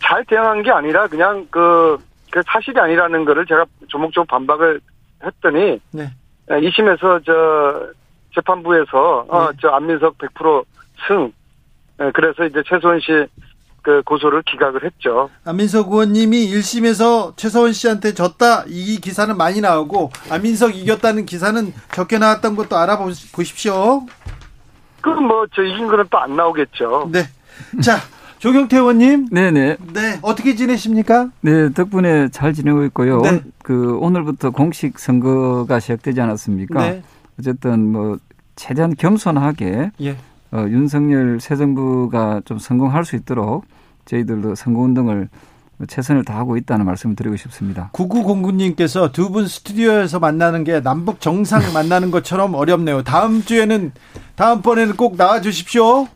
잘 대응한 게 아니라 그냥 그, 그 사실이 아니라는 거를 제가 조목조목 반박을 했더니 네. 2심에서 저 재판부에서 어, 네. 어 저 안민석 100% 승. 그래서 이제 최소원 씨그 그 고소를 기각을 했죠. 안민석 의원님이 1심에서 최서원 씨한테 졌다 이 기사는 많이 나오고 안민석 이겼다는 기사는 적게 나왔던 것도 알아보십시오. 그럼 뭐 저 이긴 거는 또 안 나오겠죠. 네. 자 조경태 의원님. 네네. 네. 어떻게 지내십니까? 네, 덕분에 잘 지내고 있고요. 네. 그 오늘부터 공식 선거가 시작되지 않았습니까? 네. 어쨌든 뭐 최대한 겸손하게 예. 어, 윤석열 새 정부가 좀 성공할 수 있도록 저희들도 선거 운동을 최선을 다하고 있다는 말씀을 드리고 싶습니다. 9909님께서 두 분 스튜디오에서 만나는 게 남북 정상 만나는 것처럼 어렵네요. 다음 주에는 다음번에는 꼭 나와 주십시오.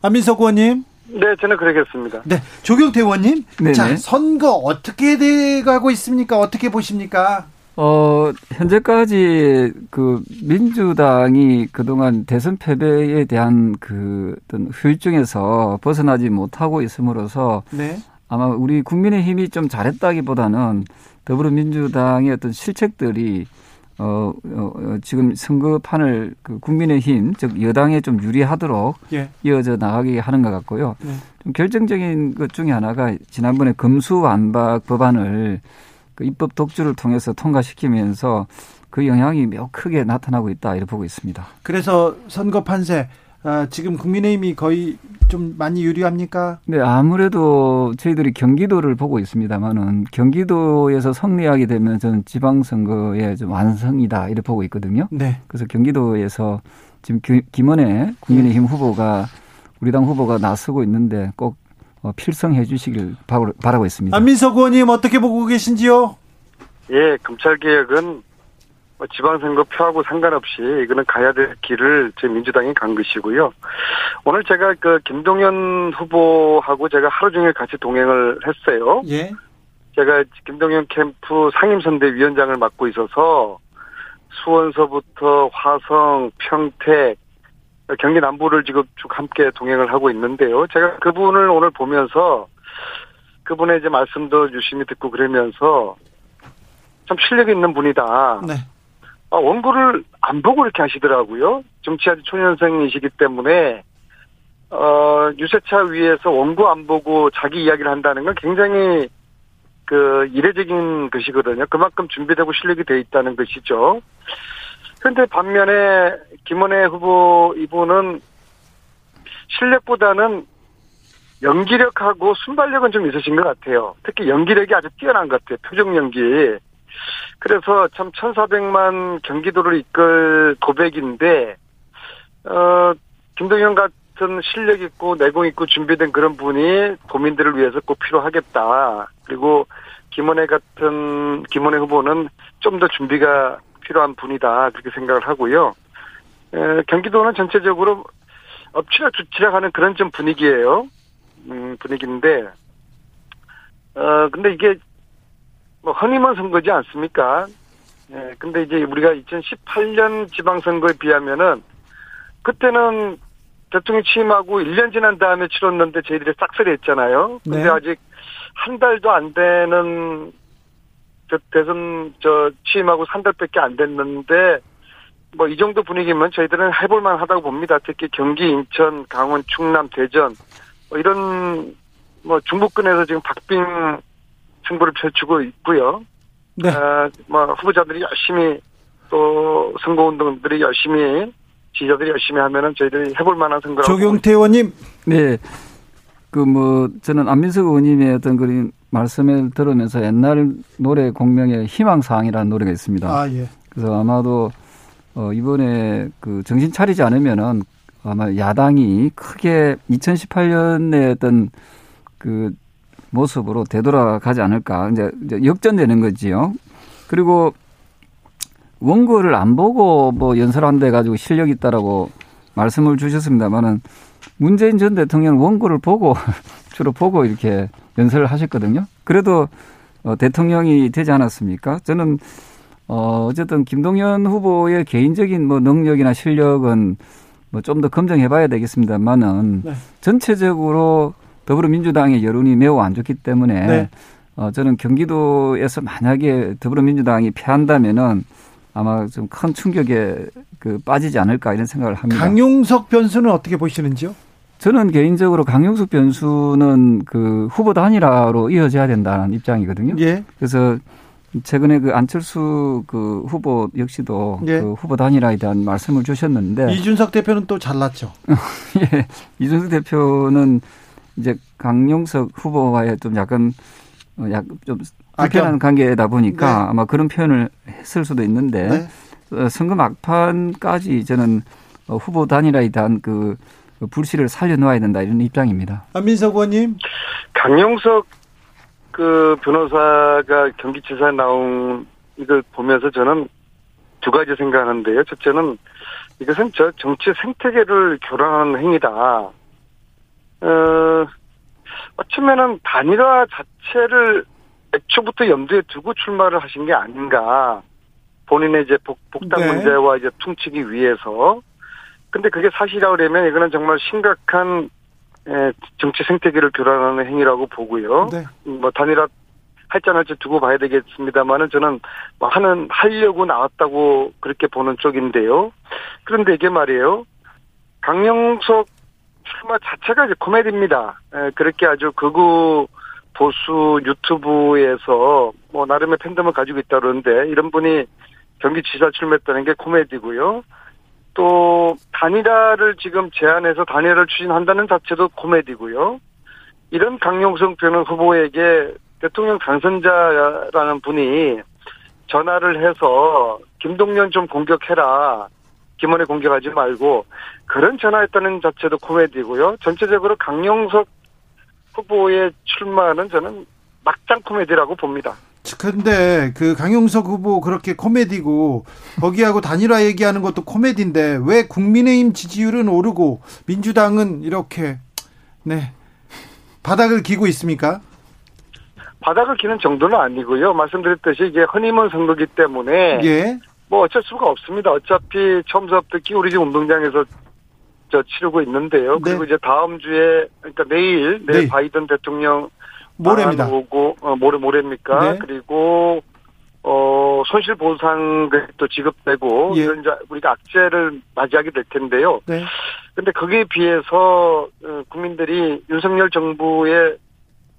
안민석 의원님. 네, 저는 그러겠습니다. 네, 조경태 의원님. 네네. 자, 선거 어떻게 돼가고 있습니까? 어떻게 보십니까? 어, 현재까지 그 민주당이 그동안 대선 패배에 대한 그 어떤 후유증에서 벗어나지 못하고 있음으로써 네. 아마 우리 국민의 힘이 좀 잘했다기보다는 더불어민주당의 어떤 실책들이 어, 어, 어 지금 선거판을 그 국민의힘 즉 여당에 좀 유리하도록 예. 이어져 나가게 하는 것 같고요. 네. 좀 결정적인 것 중에 하나가 지난번에 금수완박 법안을 그 입법 독주를 통해서 통과시키면서 그 영향이 매우 크게 나타나고 있다 이렇게 보고 있습니다. 그래서 선거 판세 아, 지금 국민의힘이 거의 좀 많이 유리합니까? 네, 아무래도 저희들이 경기도를 보고 있습니다만은 경기도에서 승리하게 되면 저는 지방선거의 좀 완성이다 이렇게 보고 있거든요. 네. 그래서 경기도에서 지금 김원혜 국민의힘 네. 후보가 우리 당 후보가 나서고 있는데 꼭 어, 필성해 주시길 바라고 있습니다. 안민석 의원님 어떻게 보고 계신지요? 예, 검찰개혁은 뭐 지방선거 표하고 상관없이 이거는 가야 될 길을 제 민주당이 간 것이고요. 오늘 제가 그 김동연 후보하고 제가 하루 종일 같이 동행을 했어요. 예. 제가 김동연 캠프 상임선대위원장을 맡고 있어서 수원서부터 화성, 평택, 경기 남부를 지금 쭉 함께 동행을 하고 있는데요. 제가 그분을 오늘 보면서 그분의 이제 말씀도 유심히 듣고 그러면서 참 실력 있는 분이다. 네. 아, 원고를 안 보고 이렇게 하시더라고요. 정치 아주 초년생이시기 때문에 어, 유세차 위에서 원고 안 보고 자기 이야기를 한다는 건 굉장히 그 이례적인 것이거든요. 그만큼 준비되고 실력이 돼 있다는 것이죠. 그런데 반면에 김원혜 후보 이분은 실력보다는 연기력하고 순발력은 좀 있으신 것 같아요. 특히 연기력이 아주 뛰어난 것 같아요. 표정 연기. 그래서 참 1,400만 경기도를 이끌 고백인데, 어, 김동현 같은 실력 있고 내공 있고 준비된 그런 분이 도민들을 위해서 꼭 필요하겠다. 그리고 김원혜 같은, 김원혜 후보는 좀 더 준비가 필요한 분이다. 그렇게 생각을 하고요. 에, 경기도는 전체적으로 엎치락 주치락 하는 그런 좀 분위기예요. 음, 분위기인데, 어, 근데 이게 뭐 허니문 선거지 않습니까? 예, 근데 이제 우리가 2018년 지방선거에 비하면은 그때는 대통령 취임하고 1년 지난 다음에 치렀는데 저희들이 싹쓸이 했잖아요. 근데 네. 아직 한 달도 안 되는 대선 저 취임하고 한 달밖에 안 됐는데 뭐 이 정도 분위기면 저희들은 해볼만 하다고 봅니다. 특히 경기, 인천, 강원, 충남, 대전 뭐 이런 뭐 중부권에서 지금 박빙 승부를 펼치고 있고요. 네. 어, 뭐 후보자들이 열심히 또 선거운동들이 열심히 지지자들이 열심히 하면은 저희들이 해볼 만한 선거라고. 조경태 의원님. 네. 그 뭐 저는 안민석 의원님의 어떤 그런 말씀을 들으면서 옛날 노래 공명의 희망사항이라는 노래가 있습니다. 아 예. 그래서 아마도 어 이번에 그 정신 차리지 않으면은 아마 야당이 크게 2018년에 어떤 그 모습으로 되돌아가지 않을까. 이제, 역전되는 거지요. 그리고 원고를 안 보고 뭐 연설한데 가지고 실력 있다라고 말씀을 주셨습니다만은 문재인 전 대통령 원고를 보고 주로 보고 이렇게 연설을 하셨거든요. 그래도 어, 대통령이 되지 않았습니까? 저는 어, 어쨌든 김동연 후보의 개인적인 뭐 능력이나 실력은 뭐 좀 더 검증해 봐야 되겠습니다만은 네. 전체적으로 더불어민주당의 여론이 매우 안 좋기 때문에 네. 어, 저는 경기도에서 만약에 더불어민주당이 패한다면은 아마 좀 큰 충격에 그 빠지지 않을까 이런 생각을 합니다. 강용석 변수는 어떻게 보시는지요? 저는 개인적으로 강용석 변수는 그 후보 단일화로 이어져야 된다는 입장이거든요. 예. 그래서 최근에 그 안철수 그 후보 역시도 예. 그 후보 단일화에 대한 말씀을 주셨는데 이준석 대표는 또 잘났죠. 예. 이준석 대표는 이제 강용석 후보와의 좀 약간 어, 약좀 불편한 관계다 보니까 네. 아마 그런 표현을 했을 수도 있는데 네. 어, 선거 막판까지 저는 어, 후보 단일화에 대한 그 불씨를 살려놓아야 된다 이런 입장입니다. 안민석 의원님. 강용석 그 변호사가 경기지사에 나온 이걸 보면서 저는 두 가지 생각하는데요. 첫째는 이것은 저 정치 생태계를 교란하는 행위다. 어, 어쩌면은 단일화 자체를 애초부터 염두에 두고 출마를 하신 게 아닌가. 본인의 이제 복, 복당 네. 문제와 이제 퉁치기 위해서. 근데 그게 사실이라고 그러면 이거는 정말 심각한 에, 정치 생태계를 교란하는 행위라고 보고요. 네. 뭐 단일화 할지 안 할지 두고 봐야 되겠습니다만은 저는 뭐 하는 하려고 나왔다고 그렇게 보는 쪽인데요. 그런데 이게 말이에요. 강영석 출마 자체가 이제 코미디입니다. 에, 그렇게 아주 극우 보수 유튜브에서 뭐 나름의 팬덤을 가지고 있다 그러는데 이런 분이 경기지사 출마했다는 게 코미디고요. 또 단일화를 지금 제안해서 단일화를 추진한다는 자체도 코미디고요. 이런 강용석 전 후보에게 대통령 당선자라는 분이 전화를 해서 김동연 좀 공격해라. 김원혜 공격하지 말고 그런 전화했다는 자체도 코미디고요. 전체적으로 강용석 후보의 출마는 저는 막장 코미디라고 봅니다. 근데 그 강용석 후보 그렇게 코미디고 거기하고 단일화 얘기하는 것도 코미디인데 왜 국민의힘 지지율은 오르고 민주당은 이렇게 네 바닥을 기고 있습니까? 바닥을 기는 정도는 아니고요. 말씀드렸듯이 이게 헌임원 선거기 때문에 예. 뭐 어쩔 수가 없습니다. 어차피 처음부터 기울이지 운동장에서 저 치르고 있는데요. 네. 그리고 이제 다음 주에 그러니까 내일 내일 네. 바이든 대통령 모레입니다. 오고 어, 모레 모레입니까? 네. 그리고 어 손실 보상도 지급되고 예. 이런 우리가 악재를 맞이하게 될 텐데요. 네. 근데 거기에 비해서 어, 국민들이 윤석열 정부의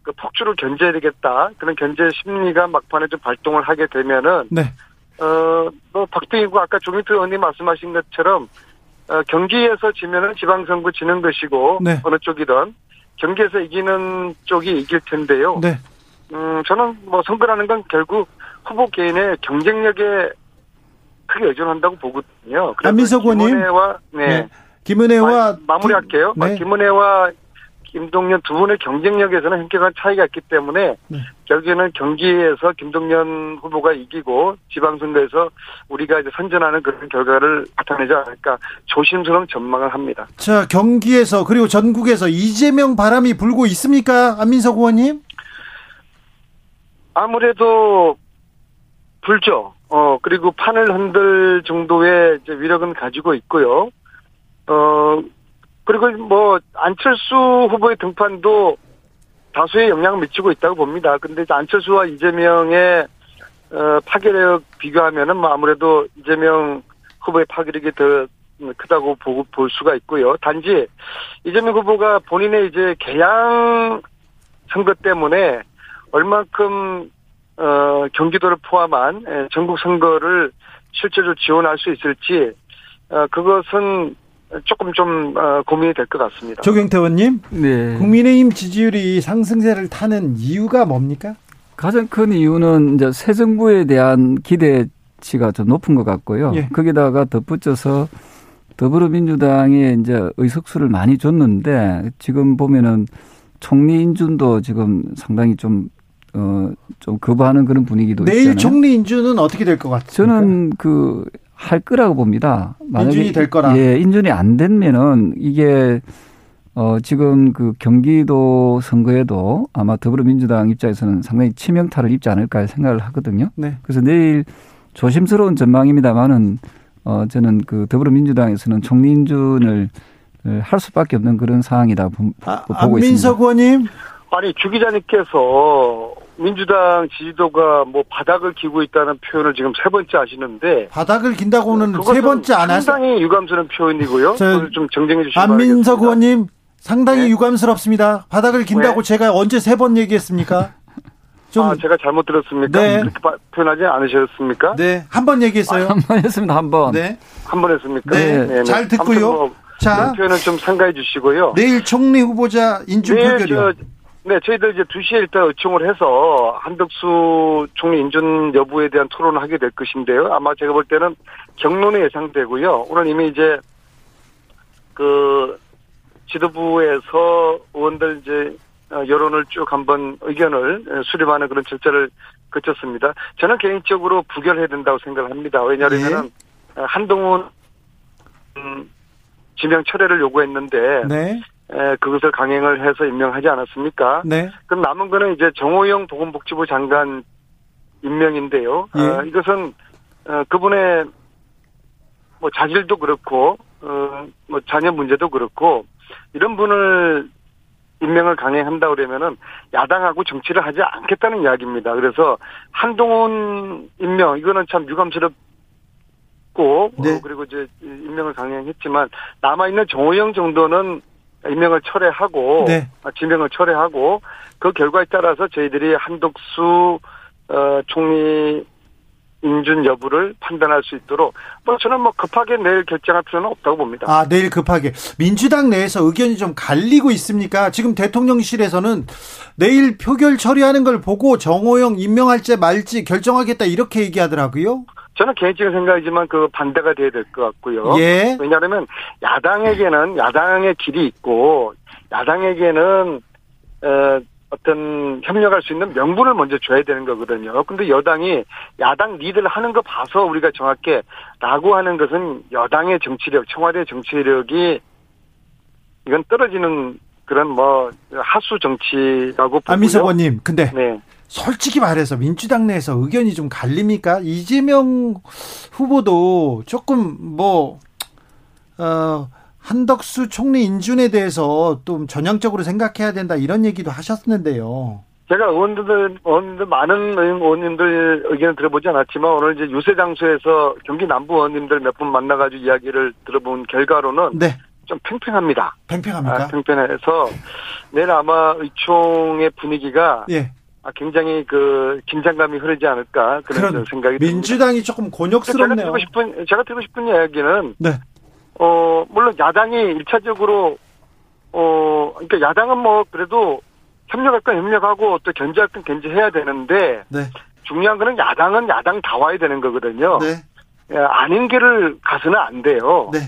그 폭주를 견제해야 되겠다 그런 견제 심리가 막판에 좀 발동을 하게 되면은 네. 어 뭐 박대희고 아까 조민트 의원님 말씀하신 것처럼 어, 경기에서 지면은 지방선거 지는 것이고 네. 어느 쪽이든 경기에서 이기는 쪽이 이길 텐데요. 네. 음, 저는 뭐 선거라는 건 결국 후보 개인의 경쟁력에 크게 의존한다고 보거든요. 안민석 의원님. 김은혜와, 네. 네. 김은혜와. 마, 무리할게요 네. 김은혜와 김동연 두 분의 경쟁력에서는 현격한 차이가 있기 때문에 네. 결국에는 경기에서 김동연 후보가 이기고 지방선거에서 우리가 이제 선전하는 그런 결과를 나타내지 않을까 조심스러운 전망을 합니다. 자 경기에서 그리고 전국에서 이재명 바람이 불고 있습니까, 안민석 의원님? 아무래도 불죠. 어 그리고 판을 흔들 정도의 이제 위력은 가지고 있고요. 어 그리고 뭐 안철수 후보의 등판도 다수의 영향을 미치고 있다고 봅니다. 근데 안철수와 이재명의 어, 파괴력 비교하면은 뭐 아무래도 이재명 후보의 파괴력이 더 크다고 보고 볼 수가 있고요. 단지 이재명 후보가 본인의 이제 개양 선거 때문에 얼만큼 어, 경기도를 포함한 전국 선거를 실제로 지원할 수 있을지 어, 그것은 조금 좀 어, 고민이 될 것 같습니다. 조경태 의원님, 네. 국민의힘 지지율이 상승세를 타는 이유가 뭡니까? 가장 큰 이유는 이제 새 정부에 대한 기대치가 좀 높은 것 같고요. 예. 거기다가 덧붙여서 더불어민주당에 이제 의석수를 많이 줬는데 지금 보면은 총리 인준도 지금 상당히 좀 어, 좀 거부하는 그런 분위기도 내일 있잖아요. 총리 인준은 어떻게 될 것 같습니까? 저는 그 할 거라고 봅니다. 인준이 될 거라. 예, 인준이 안 되면은 이게 어 지금 그 경기도 선거에도 아마 더불어민주당 입장에서는 상당히 치명타를 입지 않을까 생각을 하거든요. 네. 그래서 내일 조심스러운 전망입니다만은 어 저는 그 더불어민주당에서는 총리 인준을 할 수밖에 없는 그런 상황이다 보, 아, 보고 있습니다. 민석 의원님. 아니 주 기자님께서 민주당 지지도가 뭐 바닥을 기고 있다는 표현을 지금 세 번째 하시는데 바닥을 긴다고는 세 번째 안 하세요. 상당히 유감스러운 표현이고요. 좀 정정해 주시기 안민석 의원님 상당히 네. 유감스럽습니다. 바닥을 긴다고 왜? 제가 언제 세 번 얘기했습니까? 좀 아, 제가 잘못 들었습니까? 네. 그렇게 표현하지 않으셨습니까? 네, 한 번 얘기했어요. 아, 한번 했습니다, 한 번. 네. 한 번 했습니까? 네, 네, 네. 잘 듣고요. 뭐 자, 표현은 좀 상가해 주시고요. 내일 총리 후보자 인준 표결이요. 네, 저희들 이제 2시에 일단 의총을 해서 한덕수 총리 인준 여부에 대한 토론을 하게 될 것인데요. 아마 제가 볼 때는 경론이 예상되고요. 오늘 이미 이제 그 지도부에서 의원들 이제 어, 여론을 쭉 한번 의견을 수립하는 그런 절차를 거쳤습니다. 저는 개인적으로 부결해야 된다고 생각을 합니다. 왜냐하면 네. 한동훈 음, 지명 철회를 요구했는데 네. 에, 그것을 강행을 해서 임명하지 않았습니까? 네. 그럼 남은 거는 이제 정호영 보건복지부 장관 임명인데요. 예. 어, 이것은 어, 그분의 뭐 자질도 그렇고 어, 뭐 자녀 문제도 그렇고 이런 분을 임명을 강행한다 그러면은 야당하고 정치를 하지 않겠다는 이야기입니다. 그래서 한동훈 임명 이거는 참 유감스럽고 네. 어, 그리고 이제 임명을 강행했지만 남아 있는 정호영 정도는 임명을 철회하고 네. 아, 지명을 철회하고 그 결과에 따라서 저희들이 한덕수 어, 총리 인준 여부를 판단할 수 있도록 뭐 저는 뭐 급하게 내일 결정할 필요는 없다고 봅니다. 아 내일 급하게 민주당 내에서 의견이 좀 갈리고 있습니까? 지금 대통령실에서는 내일 표결 처리하는 걸 보고 정호영 임명할지 말지 결정하겠다 이렇게 얘기하더라고요. 저는 개인적인 생각이지만 그 반대가 돼야 될 것 같고요. 예. 왜냐하면 야당에게는 야당의 길이 있고 야당에게는 어, 어떤 협력할 수 있는 명분을 먼저 줘야 되는 거거든요. 근데 여당이 야당 리드를 하는 거 봐서 우리가 정확히 라고 하는 것은 여당의 정치력, 청와대 정치력이 이건 떨어지는 그런 뭐 하수 정치라고 보고요. 안민석 의원님, 근데 네. 솔직히 말해서 민주당 내에서 의견이 좀 갈립니까? 이재명 후보도 조금 뭐 어. 한덕수 총리 인준에 대해서 좀 전향적으로 생각해야 된다 이런 얘기도 하셨는데요. 제가 의원들, 의원들 많은 의원님들 의견을 들어보지 않았지만 오늘 이제 유세 장소에서 경기 남부 의원님들 몇 분 만나가지고 이야기를 들어본 결과로는 네. 좀 팽팽합니다. 팽팽합니까? 아, 팽팽해서 내일 아마 의총의 분위기가 예. 아, 굉장히 그 긴장감이 흐르지 않을까 그런, 그런 생각이 민주당이 듭니다. 조금 곤욕스럽네요. 제가 드리고 싶은 제가 드리고 싶은 이야기는 네. 어, 물론 야당이 일차적으로, 어, 그러니까 야당은 뭐 그래도 협력할 건 협력하고 또 견제할 건 견제해야 되는데, 네. 중요한 거는 야당은 야당 다 와야 되는 거거든요. 네. 예, 아닌 길을 가서는 안 돼요. 네.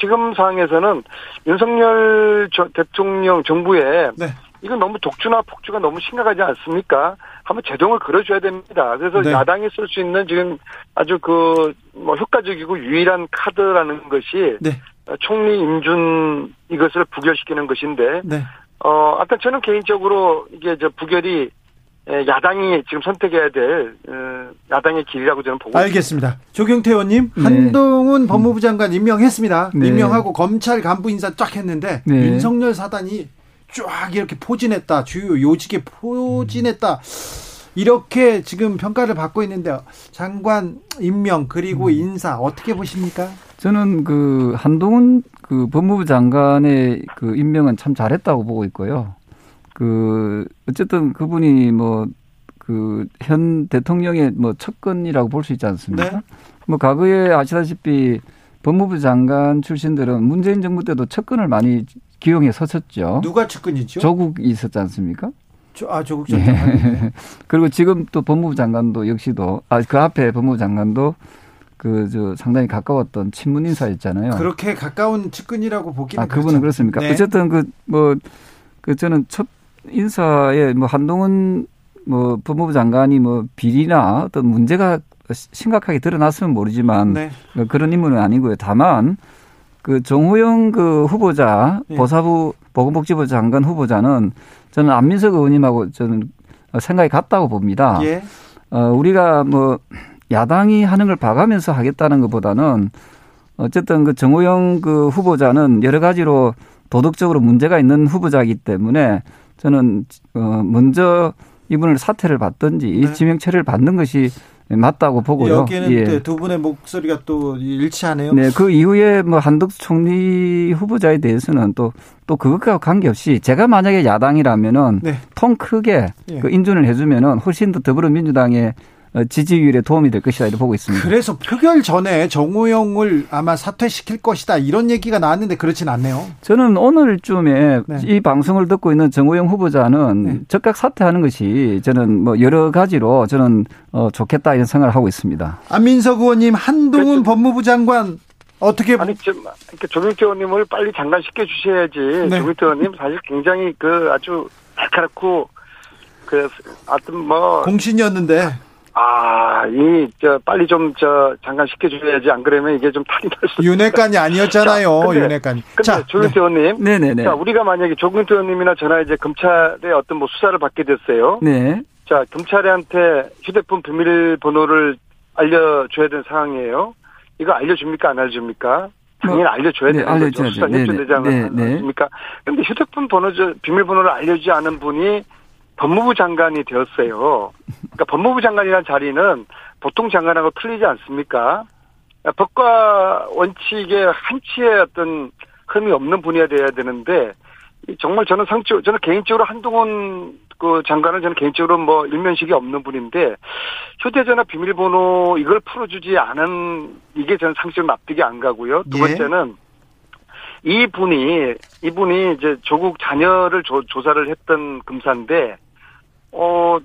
지금 상황에서는 윤석열 대통령 정부에 네. 이건 너무 독주나 폭주가 너무 심각하지 않습니까? 한번 제동을 걸어줘야 됩니다. 그래서 네. 야당이 쓸 수 있는 지금 아주 그 뭐 효과적이고 유일한 카드라는 것이 네. 총리 임준 이것을 부결시키는 것인데 네. 어 아까 저는 개인적으로 이게 저 부결이 야당이 지금 선택해야 될 어, 야당의 길이라고 저는 보고 알겠습니다. 있습니다. 조경태 의원님 네. 한동훈 법무부 장관 임명했습니다. 네. 임명하고 검찰 간부 인사 쫙 했는데 네. 윤석열 사단이 쫙 이렇게 포진했다. 주요 요직에 포진했다. 이렇게 지금 평가를 받고 있는데 장관 임명 그리고 음. 인사 어떻게 보십니까? 저는 그 한동훈 그 법무부 장관의 그 임명은 참 잘했다고 보고 있고요. 그 어쨌든 그분이 뭐 그 현 대통령의 뭐 첫건이라고 볼 수 있지 않습니까? 네. 뭐 과거에 아시다시피 법무부 장관 출신들은 문재인 정부 때도 첫건을 많이 기용에 섰었죠. 누가 측근이죠? 조국이 있었지 않습니까? 조, 아, 조국 전 장관. 예. 그리고 지금 또 법무부 장관도 역시도, 아, 그 앞에 법무부 장관도 그, 저, 상당히 가까웠던 친문 인사였잖아요. 그렇게 가까운 측근이라고 보기는. 아, 그분은 그렇죠. 그렇습니까? 네. 어쨌든 그, 뭐, 그 저는 첫 인사에 뭐 한동훈 뭐 법무부 장관이 뭐 비리나 어떤 문제가 심각하게 드러났으면 모르지만 네. 뭐 그런 인물은 아니고요. 다만 그 정호영 그 후보자 예. 보사부 보건복지부 장관 후보자는 저는 안민석 의원님하고 저는 생각이 같다고 봅니다. 예. 어, 우리가 뭐 야당이 하는 걸 봐가면서 하겠다는 것보다는 어쨌든 그 정호영 그 후보자는 여러 가지로 도덕적으로 문제가 있는 후보자이기 때문에 저는 어 먼저 이분을 사퇴를 받든지 네. 지명 처리를 받는 것이 맞다고 보고요. 여기는 예. 두 분의 목소리가 또 일치하네요. 네, 그 이후에 뭐 한덕수 총리 후보자에 대해서는 또 또 그것과 관계없이 제가 만약에 야당이라면은 네. 통 크게 예. 그 인준을 해주면은 훨씬 더 더불어민주당의 어, 지지율에 도움이 될 것이다 이렇게 보고 있습니다. 그래서 표결 전에 정호영을 아마 사퇴시킬 것이다 이런 얘기가 나왔는데 그렇진 않네요. 저는 오늘쯤에 네. 이 방송을 듣고 있는 정호영 후보자는 네. 즉각 사퇴하는 것이 저는 뭐 여러 가지로 저는 어 좋겠다 이런 생각을 하고 있습니다. 안민석 의원님 한동훈 그렇죠. 법무부 장관 어떻게 아니 좀 이렇게 조경태 의원님을 빨리 장관시켜 주셔야지. 네. 조경태 의원님 사실 굉장히 그 아주 날카롭고 그 하여튼 뭐 공신이었는데 아, 이, 저, 빨리 좀, 저, 잠깐 시켜줘야지. 안 그러면 이게 좀 탈이 날 수. 윤회관이 아니었잖아요, 자, 윤회관이. 근데 자, 조경태 네. 의원님. 네네네. 자, 우리가 만약에 조경태 의원님이나 저나 이제 검찰의 어떤 뭐 수사를 받게 됐어요. 네. 자, 경찰한테 휴대폰 비밀번호를 알려줘야 되는 상황이에요. 이거 알려줍니까? 안 알려줍니까? 당연히 뭐, 알려줘야 네, 되는 거죠. 수사 협조대장은 네, 네. 알려줍니까? 그런데 휴대폰 번호, 비밀번호를 알려주지 않은 분이 법무부 장관이 되었어요. 그러니까 법무부 장관이라는 자리는 보통 장관하고 틀리지 않습니까? 법과 원칙에 한치의 어떤 흠이 없는 분야야 돼야 되는데 정말 저는 상적 저는 개인적으로 한동훈 그 장관은 저는 개인적으로 뭐 일면식이 없는 분인데 휴대전화 비밀번호 이걸 풀어주지 않은 이게 저는 상식 납득이 안 가고요. 두 예. 번째는 예. 이 분이 이분이 이제 조국 자녀를 조, 조사를 했던 검사인데 어,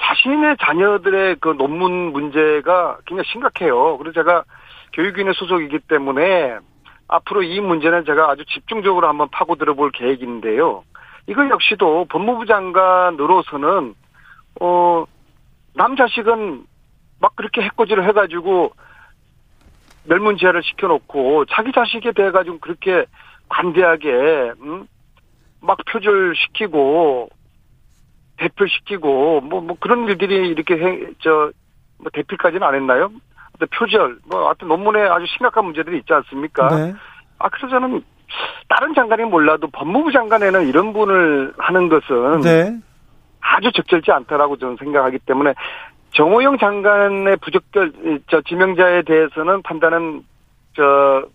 자신의 자녀들의 그 논문 문제가 굉장히 심각해요. 그래서 제가 교육위원회 소속이기 때문에 앞으로 이 문제는 제가 아주 집중적으로 한번 파고 들어 볼 계획인데요. 이거 역시도 법무부 장관으로서는, 어, 남 자식은 막 그렇게 해코지를 해가지고 멸문지하를 시켜놓고 자기 자식에 대해 가지고 그렇게 관대하게, 음? 막 표절시키고 대표시키고 뭐, 뭐 그런 일들이 이렇게 해, 저, 뭐 대필까지는 안 했나요? 표절, 뭐, 하여튼 논문에 아주 심각한 문제들이 있지 않습니까? 네. 아, 그래서 저는 다른 장관이 몰라도 법무부 장관에는 이런 분을 하는 것은 네. 아주 적절치 않다라고 저는 생각하기 때문에 정호영 장관의 부적절, 저, 지명자에 대해서는 판단은, 저,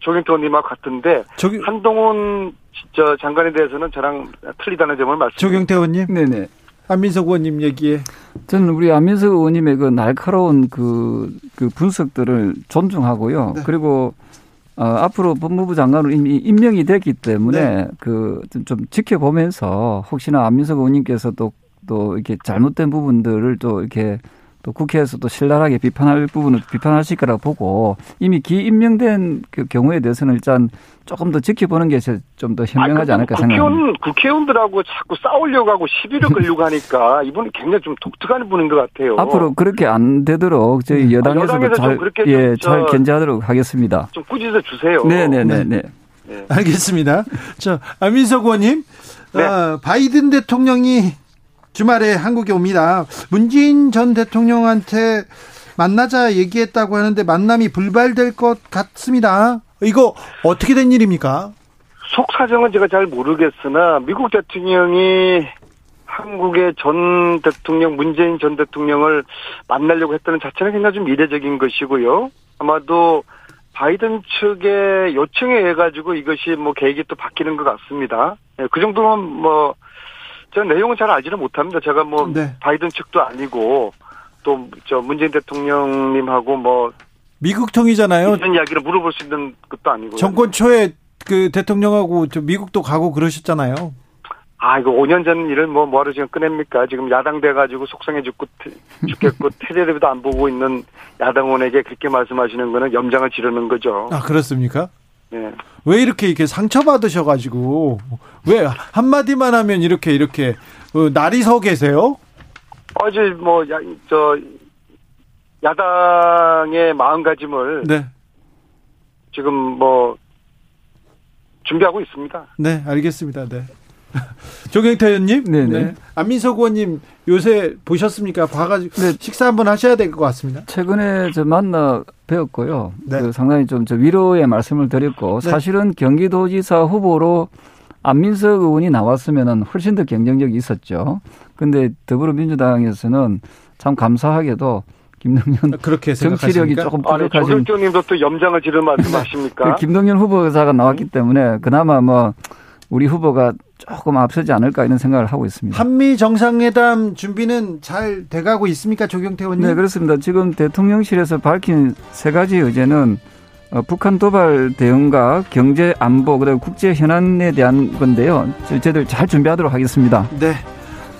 조경태 의원님하고 같은데, 저기... 한동훈 저 장관에 대해서는 저랑 틀리다는 점을 말씀. 조경태 의원님. 네네. 안민석 의원님 얘기에. 저는 우리 안민석 의원님의 그 날카로운 그, 그 분석들을 존중하고요. 네. 그리고 어, 앞으로 법무부 장관으로 이미 임명이 됐기 때문에 네. 그좀 지켜보면서 혹시나 안민석 의원님께서 또, 또 이렇게 잘못된 부분들을 또 이렇게 또 국회에서도 신랄하게 비판할 부분은 비판하실 거라고 보고 이미 기임명된 그 경우에 대해서는 일단 조금 더 지켜보는 게 좀 더 현명하지 않을까 생각합니다. 국회의원, 국회의원들하고 자꾸 싸우려고 하고 시비를 끌려고 하니까 이분이 굉장히 좀 독특한 분인 것 같아요. 앞으로 그렇게 안 되도록 저희 음. 여당에서도 아, 잘, 예, 잘 견제하도록 하겠습니다. 좀 꾸짖어 주세요. 네네네. 네. 네. 알겠습니다. 저, 안민석 의원님. 네. 어, 바이든 대통령이 주말에 한국에 옵니다. 문재인 전 대통령한테 만나자 얘기했다고 하는데 만남이 불발될 것 같습니다. 이거 어떻게 된 일입니까? 속 사정은 제가 잘 모르겠으나 미국 대통령이 한국의 전 대통령 문재인 전 대통령을 만나려고 했다는 자체는 굉장히 좀 미래적인 것이고요. 아마도 바이든 측의 요청에 의해 가지고 이것이 뭐 계획이 또 바뀌는 것 같습니다. 예, 그 정도면 뭐 저는 내용은 잘 알지는 못합니다. 제가 뭐 네. 바이든 측도 아니고 또 저 문재인 대통령님하고 뭐 미국 통이잖아요. 이런 이야기를 물어볼 수 있는 것도 아니고 정권 초에 그 대통령하고 저 미국도 가고 그러셨잖아요. 아, 이거 5년 전 일을 뭐, 뭐하러 지금 꺼냅니까? 지금 야당 돼가지고 속상해 죽고, 죽겠고, 테레비도 안 보고 있는 야당원에게 그렇게 말씀하시는 거는 염장을 지르는 거죠. 아, 그렇습니까? 네. 왜 이렇게 이렇게 상처받으셔가지고, 왜 한마디만 하면 이렇게, 이렇게, 어, 날이 서 계세요? 어제 뭐, 야, 저, 야당의 마음가짐을. 네. 지금 뭐, 준비하고 있습니다. 네, 알겠습니다. 네. 조경태 의원님, 네네. 네. 안민석 의원님 요새 보셨습니까? 봐가지고 네. 식사 한번 하셔야 될 것 같습니다. 최근에 저 만나 뵈었고요. 네. 그 상당히 좀 저 위로의 말씀을 드렸고 네. 사실은 경기도지사 후보로 안민석 의원이 나왔으면 훨씬 더 경쟁력이 있었죠. 근데 더불어민주당에서는 참 감사하게도 김동연 그렇게 정치력이 조금 부족하신. 조경태님도 또 염장을 지르는 말씀하십니까? 그 김동연 후보자가 나왔기 때문에 그나마 뭐 우리 후보가 조금 앞서지 않을까 이런 생각을 하고 있습니다. 한미 정상회담 준비는 잘 돼가고 있습니까, 조경태 의원님? 네, 그렇습니다. 지금 대통령실에서 밝힌 세 가지 의제는 어, 북한 도발 대응과 경제 안보 그리고 국제 현안에 대한 건데요. 저희들 잘 준비하도록 하겠습니다. 네.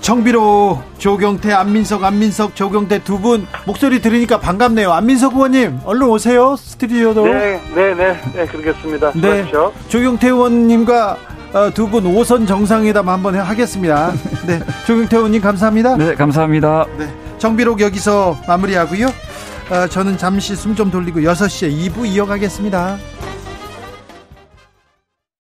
청비로 조경태, 안민석, 안민석, 조경태 두 분 목소리 들으니까 반갑네요. 안민석 의원님, 얼른 오세요. 스튜디오도. 네, 네, 네, 네, 그러겠습니다. 네. 그렇죠. 조경태 의원님과 어, 두분 5선 정상회담 한번 하겠습니다. 네. 조경태 의원님 감사합니다. 네, 감사합니다. 네. 정비록 여기서 마무리하고요. 어, 저는 잠시 숨 좀 돌리고 6시에 2부 이어가겠습니다.